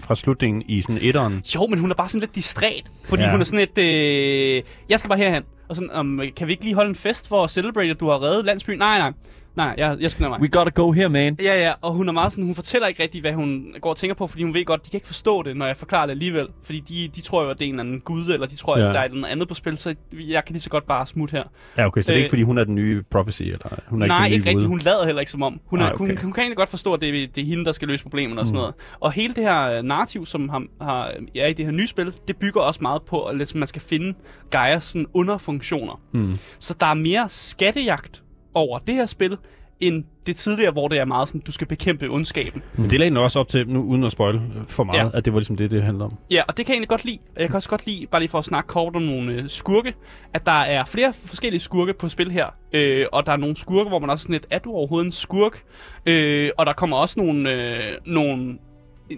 Speaker 2: fra slutningen i sådan etteren?
Speaker 3: Jo, men hun er bare sådan lidt distræt. Fordi
Speaker 2: Ja.
Speaker 3: ja. hun er sådan lidt... Øh, jeg skal bare herhen. Og sådan, um, kan vi ikke lige holde en fest for at celebrate, at du har reddet landsbyen? Nej, nej. Nej, jeg, jeg skal mig.
Speaker 1: We gotta go here, man.
Speaker 3: Ja, ja, og hun er meget sådan, hun fortæller ikke rigtigt, hvad hun går og tænker på, fordi hun ved godt, de kan ikke forstå det, når jeg forklarer det alligevel. Fordi de, de tror jo, at det er en eller anden gud, eller de tror,
Speaker 2: Ja.
Speaker 3: at der er noget andet på spil, så jeg kan lige så godt bare smutte her.
Speaker 2: Ja, okay, så det er
Speaker 3: Øh,
Speaker 2: ikke, fordi hun er den nye prophecy, eller hun er
Speaker 3: Nej,
Speaker 2: ikke
Speaker 3: ikke rigtigt. Hun lader heller ikke som om. Hun, er,
Speaker 2: Nej,
Speaker 3: okay. hun, hun kan egentlig godt forstå, at det, er- det er hende, der skal løse problemerne og sådan
Speaker 2: Mm.
Speaker 3: noget. Og hele det her øh, narrativ, som har, har, er i det her nye spil, det bygger også meget på, at ligesom, man skal finde Gaias sådan underfunktioner.
Speaker 2: Mm.
Speaker 3: Så der er mere skattejagt over det her spil, end det tidligere, hvor det er meget sådan, du skal bekæmpe ondskaben.
Speaker 2: Men det lagde også op til, nu uden at spoil for meget,
Speaker 3: Ja.
Speaker 2: at det var ligesom det, det handler om.
Speaker 3: Ja, og det kan jeg egentlig godt lide. Og jeg kan også godt lide, bare lige for at snakke kort om nogle øh, skurke, at der er flere forskellige skurke på spil her. Øh, og der er nogle skurke, hvor man også sådan lidt, er du overhovedet en skurk? Øh, og der kommer også nogle, øh, nogle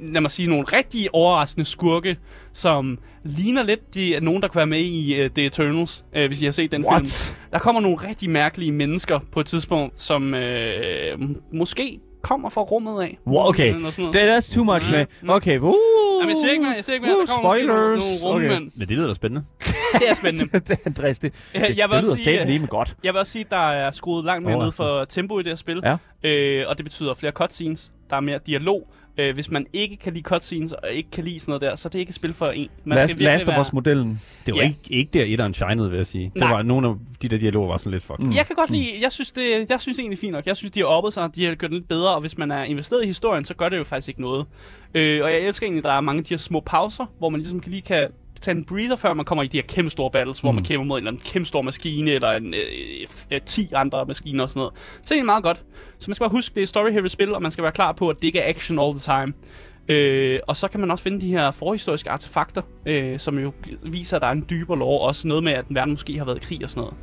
Speaker 3: lad mig sige, nogle rigtig overraskende skurke, som ligner lidt de, nogen, der kan være med i uh, The Eternals, uh, hvis I har set den film.
Speaker 1: What?
Speaker 3: Der kommer nogle rigtig mærkelige mennesker på et tidspunkt, som øh, måske kommer fra rummet af.
Speaker 1: Wow, okay.
Speaker 3: Noget.
Speaker 1: That's too much, man. Okay, uh,
Speaker 3: Jamen, jeg siger ikke mere, jeg siger ikke mere.
Speaker 1: uh,
Speaker 3: der kommer måske nogle,
Speaker 1: spoilers.
Speaker 3: nogle rummænd.
Speaker 2: Men det lyder da spændende.
Speaker 3: Det er spændende.
Speaker 1: det er Andreas, det,
Speaker 3: Jeg vil
Speaker 1: det
Speaker 3: også
Speaker 1: lyder
Speaker 3: sige,
Speaker 1: talt lige med godt.
Speaker 3: Jeg vil også sige, at der er skruet langt mere ned
Speaker 2: Overraskende.
Speaker 3: for tempo i det her spil.
Speaker 1: Ja.
Speaker 3: Øh, og det betyder flere cutscenes. Der er mere dialog. Øh, hvis man ikke kan lide cutscenes og ikke kan lide sådan noget der, så er det ikke et spil for en. Man
Speaker 1: Last,
Speaker 3: virkelig
Speaker 1: Last of
Speaker 3: være-
Speaker 1: Us-modellen.
Speaker 2: Det var
Speaker 3: Ja.
Speaker 2: ikke, ikke der etteren shinede, vil jeg sige. Det
Speaker 3: Nej.
Speaker 2: var nogle af de der dialoger var sådan lidt fucked.
Speaker 1: Mm.
Speaker 3: Jeg kan godt lide, jeg synes, det, jeg synes det er egentlig fint nok. Jeg synes, de har oppet sig, de har gjort det lidt bedre, og hvis man er investeret i historien, så gør det jo faktisk ikke noget. Øh, og jeg elsker egentlig, at der er mange af de her små pauser, hvor man ligesom kan lige kan tage en breather, før man kommer i de her kæmpe store battles, hvor
Speaker 2: Mm.
Speaker 3: man kæmper mod en eller anden kæmpe stor maskine, eller en, øh, øh, 10 andre maskiner og sådan noget. Så det er meget godt. Så man skal bare huske, det er et story-heavy spil, og man skal være klar på, at det ikke er action all the time. Øh, og så kan man også finde de her forhistoriske artefakter, øh, som jo viser, at der er en dybere lore, også noget med, at den verden måske har været i krig og sådan noget.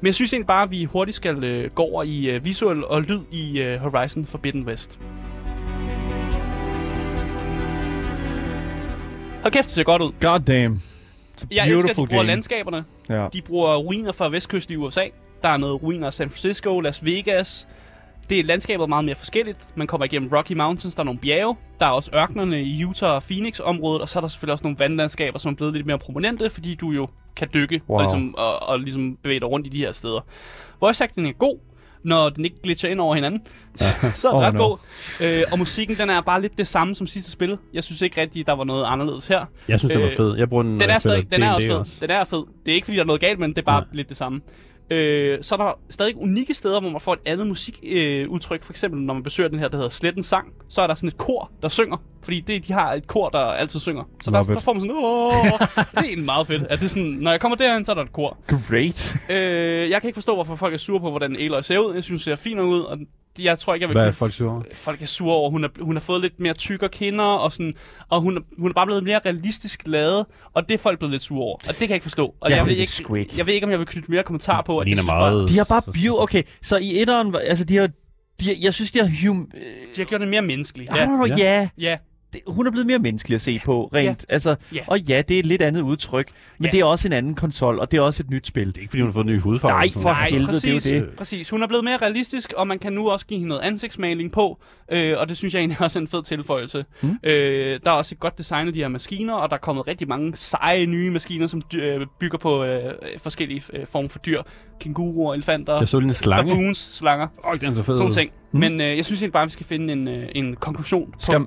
Speaker 3: Men jeg synes egentlig bare, at vi hurtigt skal øh, gå over i øh, visuel og lyd i øh, Horizon Forbidden West. Hold kæft, det ser godt ud.
Speaker 1: God damn.
Speaker 3: Jeg elsker, at de bruger
Speaker 1: game.
Speaker 3: landskaberne.
Speaker 1: Ja.
Speaker 3: De bruger ruiner fra vestkysten i USA. Der er noget ruiner af San Francisco, Las Vegas. Det er landskabet meget mere forskelligt. Man kommer igennem Rocky Mountains, der er nogle bjerge. Der er også ørkenerne i Utah og Phoenix-området. Og så er der selvfølgelig også nogle vandlandskaber, som er blevet lidt mere prominente, fordi du jo kan dykke
Speaker 1: Wow.
Speaker 3: og, ligesom, og, og ligesom bevæge dig rundt i de her steder. Voice acting er god, når den ikke glitcher ind over hinanden. så er den
Speaker 1: Oh,
Speaker 3: ret
Speaker 1: no.
Speaker 3: god. Øh, og musikken, den er bare lidt det samme som sidste spil. Jeg synes ikke rigtigt, der var noget anderledes her.
Speaker 2: Jeg synes, det var
Speaker 3: Øh,
Speaker 2: fed. Jeg bruger den,
Speaker 3: Den er, stadig, den er også fed. Den er fed. Det er ikke, fordi der er noget galt med den, det er bare
Speaker 2: Nej.
Speaker 3: lidt det samme. Øh, så er der stadig unikke steder, hvor man får et andet musikudtryk. Øh, for eksempel, når man besøger den her, der hedder Sletten Sang, så er der sådan et kor, der synger. Fordi det, de har et kor, der altid synger. Så der,
Speaker 1: it.
Speaker 3: der får man sådan, åh, det er meget fedt. At det er sådan, når jeg kommer derhen, så er der et kor.
Speaker 1: Great.
Speaker 3: Øh, jeg kan ikke forstå, hvorfor folk er sure på, hvordan Aloy ser ud. Jeg synes, det ser fint ud, og jeg tror ikke, jeg vil
Speaker 2: Hvad er
Speaker 3: kunne-
Speaker 2: folk sure over?
Speaker 3: folk er sure over. Hun har, hun har fået lidt mere tykkere kinder, og, sådan, og hun, er- hun er bare blevet mere realistisk lavet, og det er folk blevet lidt sure over. Og det kan jeg ikke forstå. Og
Speaker 1: Jeg
Speaker 3: jeg,
Speaker 1: ved
Speaker 3: ikke,
Speaker 1: ikke.
Speaker 3: jeg ved ikke, om jeg vil knytte mere kommentar på. at
Speaker 2: Ligner
Speaker 3: jeg
Speaker 2: meget-
Speaker 3: Bare,
Speaker 1: De har bare bio... Okay, så i etteren... Altså, de har... De, jeg synes, de har hum...
Speaker 3: de har gjort det mere menneskeligt.
Speaker 1: Ja.
Speaker 3: Ja,
Speaker 1: know,
Speaker 2: ja.
Speaker 1: Det, hun er blevet mere menneskelig at se på, rent. Altså,
Speaker 3: Ja.
Speaker 1: Og ja, det er et lidt andet udtryk, men
Speaker 3: Ja.
Speaker 1: det er også en anden konsol, og det er også et nyt spil.
Speaker 2: Det er ikke, fordi hun har fået en ny hudfarve.
Speaker 1: Nej, for
Speaker 2: noget.
Speaker 1: helvede, det er
Speaker 3: præcis,
Speaker 1: det.
Speaker 3: præcis. Hun er blevet mere realistisk, og man kan nu også give hende noget ansigtsmaling på, øh, og det synes jeg egentlig også er en fed tilføjelse.
Speaker 1: Mm.
Speaker 3: Øh, der er også et godt design af de her maskiner, og der er kommet rigtig mange seje nye maskiner, som øh, bygger på øh, forskellige øh, former for dyr. Kænguruer, elefanter,
Speaker 2: Jeg så en slange.
Speaker 3: baboons, slanger.
Speaker 2: Fuck, den er så fed.
Speaker 3: sådan ting.
Speaker 1: Mm.
Speaker 3: Men øh, jeg synes egentlig bare, at vi skal finde en, øh, en konklusion på,
Speaker 1: Skal,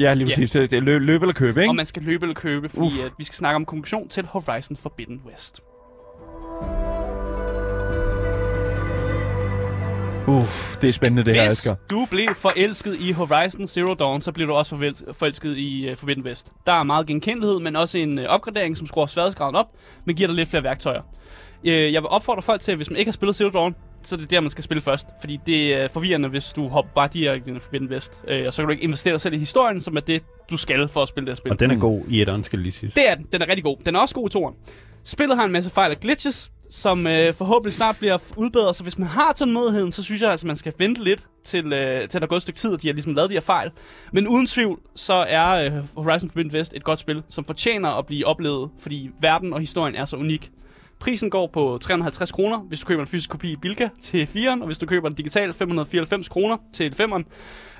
Speaker 1: ja, lige præcis. Det er lø, løb eller køb, ikke?
Speaker 3: om man skal løbe eller købe, fordi at vi skal snakke om konklusion til Horizon Forbidden West.
Speaker 1: Uff, det er spændende det her,
Speaker 3: Hvis
Speaker 1: Asger.
Speaker 3: du blev forelsket i Horizon Zero Dawn, så bliver du også forelsket i uh, Forbidden West. Der er meget genkendelighed, men også en uh, opgradering, som skruer sværhedsgraden op, men giver dig lidt flere værktøjer. Uh, jeg vil opfordre folk til, at hvis man ikke har spillet Zero Dawn, så er det der, man skal spille først. Fordi det er forvirrende, hvis du hopper bare direkte ind i Forbidden West. Øh, og så kan du ikke investere dig selv i historien, som er det, du skal for at spille det her spil.
Speaker 2: Og den er
Speaker 1: Mm.
Speaker 2: god i et skal lige sige.
Speaker 3: Det er den. Den er rigtig god. Den er også god i toren. Spillet har en masse fejl og glitches, som øh, forhåbentlig snart bliver udbedret. Så hvis man har tålmodigheden, så synes jeg altså, man skal vente lidt til, øh, til der er gået et stykke tid, og de har ligesom lavet de her fejl. Men uden tvivl, så er øh, Horizon Forbidden West et godt spil, som fortjener at blive oplevet, fordi verden og historien er så unik. Prisen går på 350 kroner, hvis du køber en fysisk kopi i Bilka til 4'eren, og hvis du køber den digital 594 kroner til 5'eren.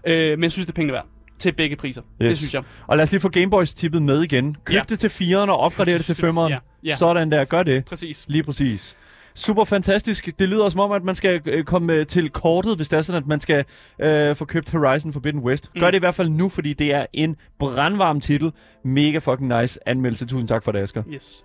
Speaker 3: Øh, men jeg synes, det er pengene værd til begge priser. Yes. Det synes jeg.
Speaker 1: Og lad os lige få Gameboys-tippet med igen. Køb
Speaker 3: Ja.
Speaker 1: det til 4'eren og opgrader det til 5'eren.
Speaker 3: Ja, ja.
Speaker 1: Sådan der, gør det.
Speaker 3: Præcis.
Speaker 1: Lige præcis. Super fantastisk. Det lyder som om, at man skal øh, komme øh, til kortet, hvis det er sådan, at man skal øh, få købt Horizon Forbidden West. Gør
Speaker 3: Mm.
Speaker 1: det i hvert fald nu, fordi det er en brandvarm titel. Mega fucking nice anmeldelse. Tusind tak for det, Asger.
Speaker 3: Yes.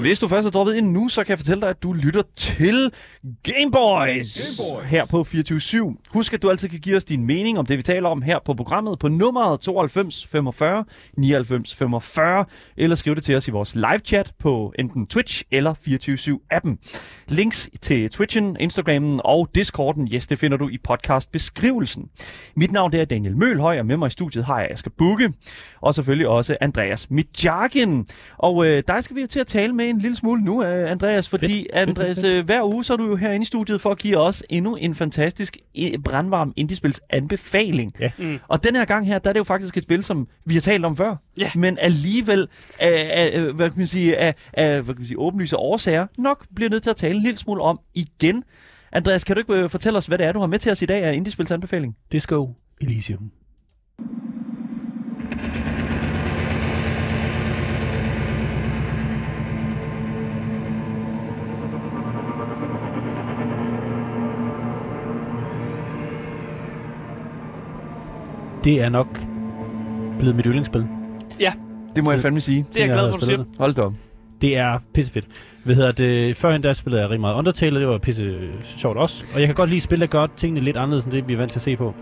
Speaker 1: Hvis du først er droppet ind nu, så kan jeg fortælle dig, at du lytter til Gameboys, her på 24 Husk, at du altid kan give os din mening om det, vi taler om her på programmet på nummeret 92 45 99 45, eller skriv det til os i vores live chat på enten Twitch eller 24 appen Links til Twitchen, Instagrammen og Discorden, yes, det finder du i podcast-beskrivelsen. Mit navn det er Daniel Mølhøj, og med mig i studiet har jeg Asger Bukke, og selvfølgelig også Andreas Mitjagen. Og øh, dig skal vi jo til at tale med en lille smule nu, øh, Andreas, fordi
Speaker 2: Fedt.
Speaker 1: Andreas, øh, hver uge så er du jo herinde i studiet for at give os endnu en fantastisk brandvarm indiespils anbefaling.
Speaker 2: Ja.
Speaker 3: Mm.
Speaker 1: Og den her gang her, der er det jo faktisk et spil, som vi har talt om før,
Speaker 3: Ja.
Speaker 1: men alligevel af, af, hvad kan man sige, af, af hvad kan man sige, åbenlyse årsager nok bliver nødt til at tale en lille smule om igen. Andreas, kan du ikke øh, fortælle os, hvad det er, du har med til os i dag af indiespils anbefaling?
Speaker 2: Disco Elysium. Det er nok blevet mit yndlingsspil.
Speaker 1: Det må
Speaker 2: Så-
Speaker 1: jeg fandme sige.
Speaker 3: Det er jeg glad for, du siger.
Speaker 1: Hold da op.
Speaker 2: Det er pissefedt. Hvad hedder det? Førhen der spillede jeg rigtig meget Undertale, og det var pisse sjovt også. Og jeg kan godt lide spil, der gør tingene lidt anderledes, end det vi er vant til at se på.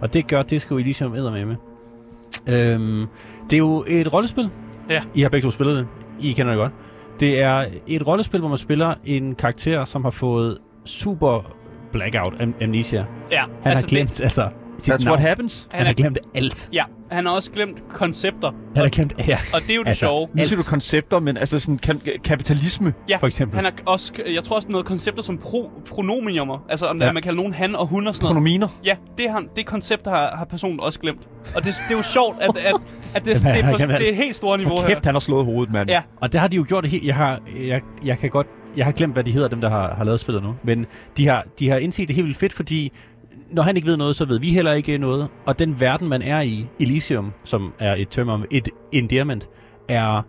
Speaker 2: Og det gør Disco Elysium med med. Øhm, det er jo et rollespil.
Speaker 3: Ja.
Speaker 2: I har begge to spillet det. I kender det godt. Det er et rollespil, hvor man spiller en karakter, som har fået super blackout am- amnesia.
Speaker 3: Ja,
Speaker 2: Han altså har glemt, det, altså, sit
Speaker 1: That's
Speaker 2: navn.
Speaker 1: what happens.
Speaker 2: Han har glemt alt.
Speaker 3: Ja, han har også glemt koncepter.
Speaker 2: Han har glemt, ja,
Speaker 3: Og det er jo det
Speaker 2: Altså,
Speaker 3: sjove.
Speaker 1: Nu siger du koncepter, men altså sådan kan- kapitalisme.
Speaker 3: Ja,
Speaker 2: for eksempel.
Speaker 3: han har også, jeg tror også noget koncepter som pro, pronomiumer. Altså, om
Speaker 2: Ja.
Speaker 3: man kalder nogen han og hun og sådan noget.
Speaker 1: Pronominer.
Speaker 3: Ja, det, han, det koncept har, har personen også glemt. Og det, det er jo sjovt, at, at, at det,
Speaker 2: Jamen,
Speaker 3: det,
Speaker 2: han
Speaker 3: er på, det er et helt store niveau
Speaker 1: Hvor kæft, han har slået hovedet, mand.
Speaker 3: Ja.
Speaker 2: Og der har de jo gjort det helt... Jeg har, jeg, jeg kan godt... Jeg har glemt, hvad de hedder, dem der har, har lavet spillet nu. Men de har, de har indset det helt vildt fedt, fordi når han ikke ved noget, så ved vi heller ikke noget. Og den verden, man er i, Elysium, som er et term om et endearment, er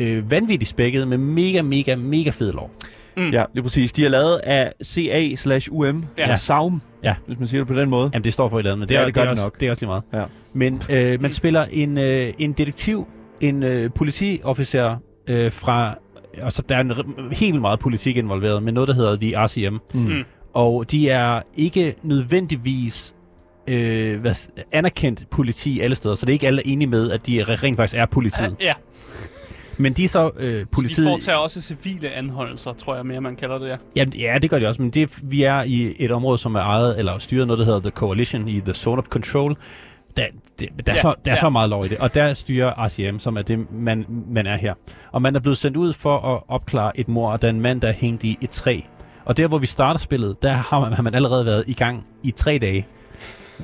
Speaker 2: øh, vanvittigt spækket med mega, mega, mega fed lov.
Speaker 3: Mm.
Speaker 1: Ja, lige præcis. De er lavet af CA slash UM.
Speaker 3: Ja.
Speaker 1: Saum,
Speaker 2: Ja.
Speaker 1: hvis man siger det på den måde.
Speaker 2: Jamen, det står for et eller andet, men det,
Speaker 1: Ja,
Speaker 2: er,
Speaker 1: det
Speaker 2: det,
Speaker 1: gør
Speaker 2: er
Speaker 1: det
Speaker 2: også,
Speaker 1: nok.
Speaker 2: det er også lige meget.
Speaker 1: Ja.
Speaker 2: Men øh, man spiller en, øh, en detektiv, en øh, politiofficer øh, fra... Og så der er en, helt vildt meget politik involveret, med noget, der hedder The RCM.
Speaker 3: Mm.
Speaker 2: Og de er ikke nødvendigvis øh, hvad, anerkendt politi alle steder, så det er ikke alle er enige med, at de re- rent faktisk er politiet.
Speaker 3: Ja,
Speaker 2: Men de er så øh,
Speaker 3: politiet...
Speaker 2: politiet...
Speaker 3: de foretager også civile anholdelser, tror jeg mere, man kalder det. Ja.
Speaker 2: Jamen, ja, det gør de også, men det, vi er i et område, som er ejet eller styret noget, der hedder The Coalition i The Zone of Control. Der, det, der, er,
Speaker 3: Ja,
Speaker 2: så, der er
Speaker 3: ja.
Speaker 2: så meget lov i det, og der styrer RCM, som er det, man, man er her. Og man er blevet sendt ud for at opklare et mord, og der er en mand, der er hængt i et træ. Og der, hvor vi starter spillet, der har man, har man allerede været i gang i tre dage.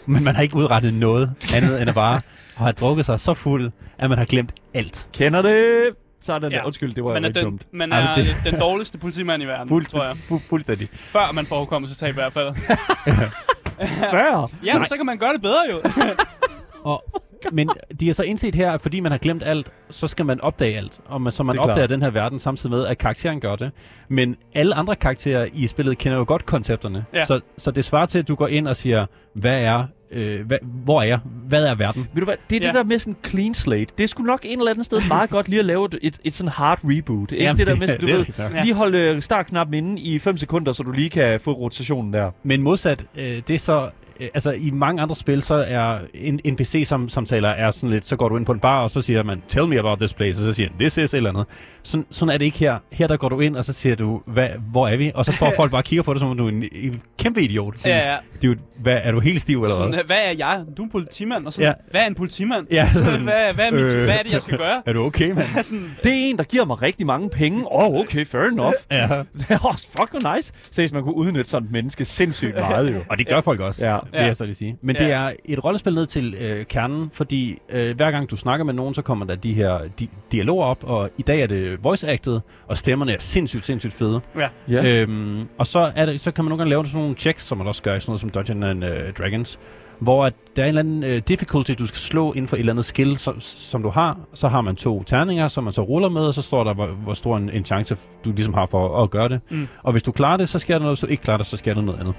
Speaker 2: Men man har ikke udrettet noget andet end at bare have drukket sig så fuld, at man har glemt alt.
Speaker 1: Kender det? Sådan
Speaker 3: Ja.
Speaker 1: der. Undskyld, det var
Speaker 3: Man er,
Speaker 1: rigtig
Speaker 3: den,
Speaker 1: dumt.
Speaker 3: man er
Speaker 2: men
Speaker 3: den dårligste politimand i verden, tror jeg.
Speaker 2: fu- fuldstændig.
Speaker 3: Før man får hukommelsestab i hvert fald.
Speaker 1: Før?
Speaker 3: Ja, men så kan man gøre det bedre jo.
Speaker 2: Og, men de har så indset her, at fordi man har glemt alt, så skal man opdage alt. Og man, så man
Speaker 1: Det er klart.
Speaker 2: opdager den her verden samtidig med, at karakteren gør det. Men alle andre karakterer i spillet kender jo godt koncepterne.
Speaker 3: Ja.
Speaker 2: Så, så det svarer til, at du går ind og siger, hvad er, øh, hvad, hvor er jeg? Hvad er verden?
Speaker 1: Ved du hvad, det er ja. Det der med sådan clean slate. Det skulle nok en eller anden sted meget godt lige at lave et, et, et sådan hard reboot. Ikke
Speaker 2: Jamen,
Speaker 1: det der med, sådan, du
Speaker 2: det
Speaker 1: ved.
Speaker 3: Ja.
Speaker 1: lige holde øh, startknappen inde i 5 sekunder, så du lige kan få rotationen der.
Speaker 2: Men modsat, øh, det er så altså i mange andre spil, så er en NPC-samtaler er sådan lidt, så går du ind på en bar, og så siger man, tell me about this place, og så siger han, this is, eller andet. Sådan, sådan er det ikke her. Her der går du ind, og så siger du, hvad, hvor er vi? Og så står folk bare og kigger på dig, som om du er en, en kæmpe idiot.
Speaker 3: Ja, ja.
Speaker 2: Det er jo, hvad, er du helt stiv, eller hvad?
Speaker 3: Sådan, hvad er jeg? Du er en politimand. Og sådan,
Speaker 2: Ja.
Speaker 3: hvad er en politimand?
Speaker 2: Ja, sådan,
Speaker 3: hvad, hvad, er mit,
Speaker 2: øh.
Speaker 3: hvad er det, jeg skal gøre?
Speaker 2: Er du okay, mand?
Speaker 3: sådan,
Speaker 1: Det er en, der giver mig rigtig mange penge. Åh, oh, okay, fair enough.
Speaker 2: Ja.
Speaker 1: Det er også fucking nice. Seriøst, man kunne udnytte sådan et menneske sindssygt meget, jo.
Speaker 2: Og det gør folk også,
Speaker 1: Ja.
Speaker 2: Ja. vil
Speaker 3: Ja.
Speaker 2: jeg så lige sige. Men
Speaker 3: Ja.
Speaker 2: det er et rollespil ned til øh, kernen, fordi øh, hver gang du snakker med nogen, så kommer der de her di- dialoger op, og i dag er det voice-acted, og stemmerne er sindssygt, sindssygt fede.
Speaker 3: ja.
Speaker 1: Ja.
Speaker 2: Øhm, og så, er det, så kan man nogle gange lave sådan nogle checks, som man også gør i sådan noget som Dungeons and uh, Dragons, hvor at der er en eller anden uh, difficulty, du skal slå inden for et eller andet skill, som, som du har. Så har man to terninger, som man så ruller med, og så står der, hvor, hvor stor en, en chance du ligesom har for at gøre det.
Speaker 3: Mm.
Speaker 2: Og hvis du klarer det, så sker der noget. Hvis du ikke klarer det, så sker der noget andet.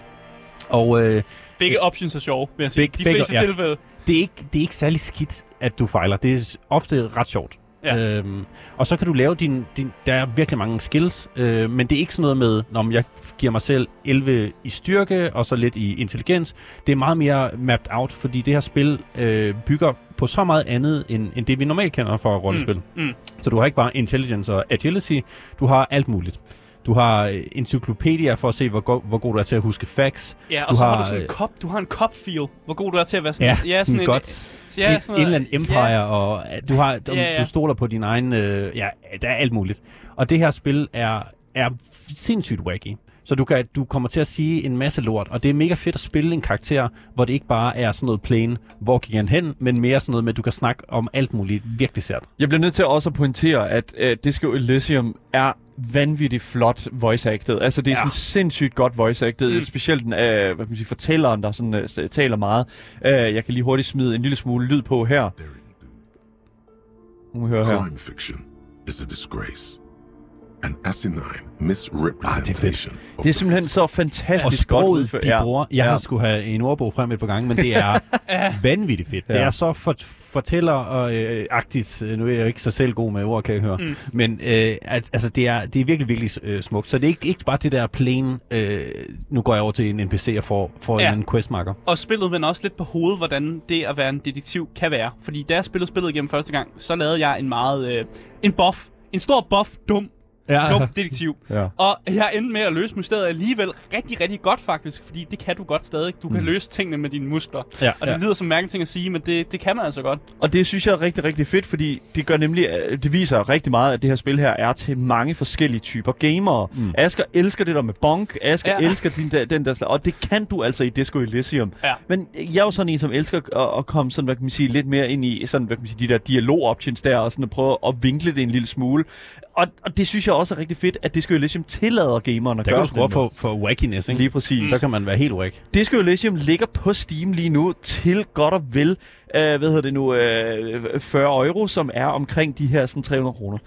Speaker 2: Og øh,
Speaker 3: Begge options er sjove, vil jeg sige.
Speaker 2: Begge-
Speaker 3: De
Speaker 2: begge-
Speaker 3: fleste
Speaker 2: ja.
Speaker 3: tilfælde.
Speaker 2: det, er ikke, det er ikke særlig skidt, at du fejler. Det er ofte ret sjovt.
Speaker 3: Ja.
Speaker 2: Øhm, og så kan du lave din, din... Der er virkelig mange skills, øh, men det er ikke sådan noget med, når jeg giver mig selv 11 i styrke, og så lidt i intelligens. Det er meget mere mapped out, fordi det her spil øh, bygger på så meget andet, end, end det vi normalt kender fra rollespil.
Speaker 3: Mm, mm.
Speaker 2: Så du har ikke bare intelligence og agility, du har alt muligt. Du har øh, encyklopædier for at se, hvor, go- hvor god du er til at huske facts.
Speaker 3: Ja, og
Speaker 2: Du
Speaker 3: så har,
Speaker 2: har,
Speaker 3: du sådan en
Speaker 2: øh,
Speaker 3: kop. Du har en cop-feel. Hvor god du er til at være sådan...
Speaker 2: Ja, sådan
Speaker 3: en-
Speaker 2: godt.
Speaker 3: Ja,
Speaker 2: et, en eller anden empire,
Speaker 3: Ja,
Speaker 2: og øh, du, har, du,
Speaker 3: Ja, ja.
Speaker 2: du stoler på din egen... Øh, ja, der er alt muligt. Og det her spil er, er sindssygt wacky. Så du, kan, du kommer til at sige en masse lort, og det er mega fedt at spille en karakter, hvor det ikke bare er sådan noget plain, hvor gik han hen, men mere sådan noget med, at du kan snakke om alt muligt virkelig sært.
Speaker 1: Jeg bliver nødt til også at pointere, at uh, Disco Elysium er vanvittigt flot voice acted. Altså, det er
Speaker 3: Ja.
Speaker 1: sådan sindssygt godt voice acted.
Speaker 3: Mm.
Speaker 1: Specielt den, uh, hvad kan man sige, fortælleren, der sådan, uh, taler meget. Uh, jeg kan lige hurtigt smide en lille smule lyd på her. Nu må vi høre her.
Speaker 4: Crime fiction is a disgrace. An asinine misrepresentation. of
Speaker 1: Det er
Speaker 4: the
Speaker 1: simpelthen så
Speaker 2: Og
Speaker 1: fantastisk godt
Speaker 2: sproget,
Speaker 1: udført.
Speaker 2: de bruger, jeg
Speaker 1: Ja.
Speaker 2: har skulle have en ordbog frem et par gange, men det er vanvittigt fedt. Det
Speaker 1: Ja.
Speaker 2: er så for, fortæller og øh, agtigt. Nu er jeg jo ikke så selv god med ord, kan jeg høre.
Speaker 3: Mm.
Speaker 2: Men øh, altså, det, er, det er virkelig, virkelig øh, smukt. Så det er ikke, ikke bare det der plain, øh, nu går jeg over til en NPC og får, får
Speaker 3: ja.
Speaker 2: en questmarker.
Speaker 3: Og spillet vender også lidt på hovedet, hvordan det at være en detektiv kan være. Fordi da jeg spillede spillet igennem første gang, så lavede jeg en meget... Øh, en buff. En stor buff, dum,
Speaker 2: Ja.
Speaker 3: dum detektiv.
Speaker 1: Ja.
Speaker 3: Og jeg endte med at løse mysteriet alligevel rigtig, rigtig godt faktisk, fordi det kan du godt stadig. Du kan
Speaker 2: Mm.
Speaker 3: løse tingene med dine muskler.
Speaker 2: Ja.
Speaker 3: Og det lyder som mærkeligt ting at sige, men det, det kan man altså godt.
Speaker 1: Og det synes jeg er rigtig, rigtig fedt, fordi det gør nemlig, øh, det viser rigtig meget, at det her spil her er til mange forskellige typer gamere.
Speaker 2: Mm.
Speaker 1: Asger elsker det der med bonk, Asger
Speaker 3: Ja.
Speaker 1: ja. elsker din der, den der slag, og det kan du altså i Disco Elysium.
Speaker 3: Ja.
Speaker 1: Men jeg er jo sådan en, som elsker at, at komme sådan, hvad kan man sige, lidt mere ind i sådan, hvad kan man sige, de der dialog-options der, og sådan at prøve at vinkle det en lille smule. Og, og det synes jeg også er rigtig fedt, at Disco Elysium tillader gameren at
Speaker 2: Der
Speaker 1: gøre
Speaker 2: kan du for, for wackiness, ikke?
Speaker 1: Lige præcis.
Speaker 2: Så kan man være helt wack.
Speaker 1: Disco Elysium ligger på Steam lige nu til godt og vel, øh, hvad hedder det nu, øh, 40 euro, som er omkring de her sådan 300 kroner.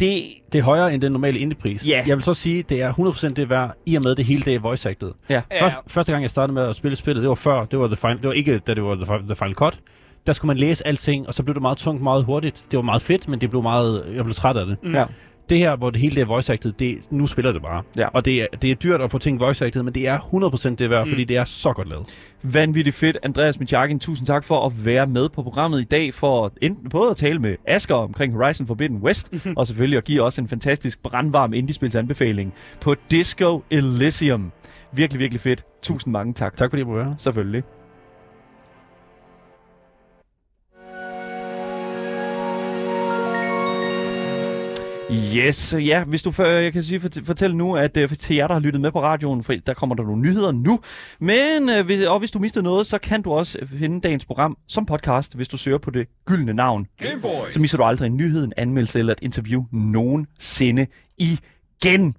Speaker 1: Det,
Speaker 2: Det er højere end den normale indiepris.
Speaker 1: Ja.
Speaker 2: Jeg vil så sige, det er 100% det værd, i og med det hele det er voice acted.
Speaker 1: ja.
Speaker 2: Først, første gang jeg startede med at spille spillet, det var før, det var, the final, det var ikke da det var the Final Cut. Der skulle man læse alting, og så blev det meget tungt meget hurtigt. Det var meget fedt, men det blev meget, jeg blev træt af det.
Speaker 3: Mm.
Speaker 1: Ja.
Speaker 2: Det her, hvor det hele det er voice acted, det, nu spiller det bare.
Speaker 1: Ja.
Speaker 2: Og det er, det er dyrt at få ting voice acted, men det er 100% det værd,
Speaker 3: Mm.
Speaker 2: fordi det er så godt lavet.
Speaker 1: Vanvittigt fedt. Andreas Michakin, tusind tak for at være med på programmet i dag, for enten både at tale med Asger omkring Horizon Forbidden West, og selvfølgelig at give os en fantastisk brandvarm indiespils anbefaling på Disco Elysium. Virkelig, virkelig fedt. Tusind mange tak.
Speaker 2: Tak fordi måtte være her.
Speaker 1: Selvfølgelig. Yes, ja, hvis du for, jeg kan sige, fort- fortælle nu, at uh, til jer, der har lyttet med på radioen, for der kommer der nogle nyheder nu. Men, hvis, og hvis du mistede noget, så kan du også finde dagens program som podcast, hvis du søger på det gyldne navn. Gameboy. Så misser du aldrig en nyhed, en anmeldelse eller et interview nogensinde igen.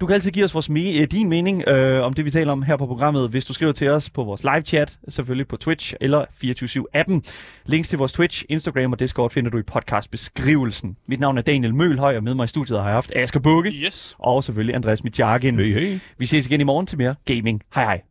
Speaker 1: Du kan altid give os vores me- øh, din mening øh, om det, vi taler om her på programmet, hvis du skriver til os på vores live chat, selvfølgelig på Twitch eller 24-7-appen. Links til vores Twitch, Instagram og Discord finder du i podcastbeskrivelsen. Mit navn er Daniel Mølhøj, og med mig i studiet har jeg haft Asger Bukke
Speaker 3: Yes.
Speaker 1: og selvfølgelig Andreas Mitjagin.
Speaker 2: Hey, hey.
Speaker 1: Vi ses igen i morgen til mere gaming. Hej hej.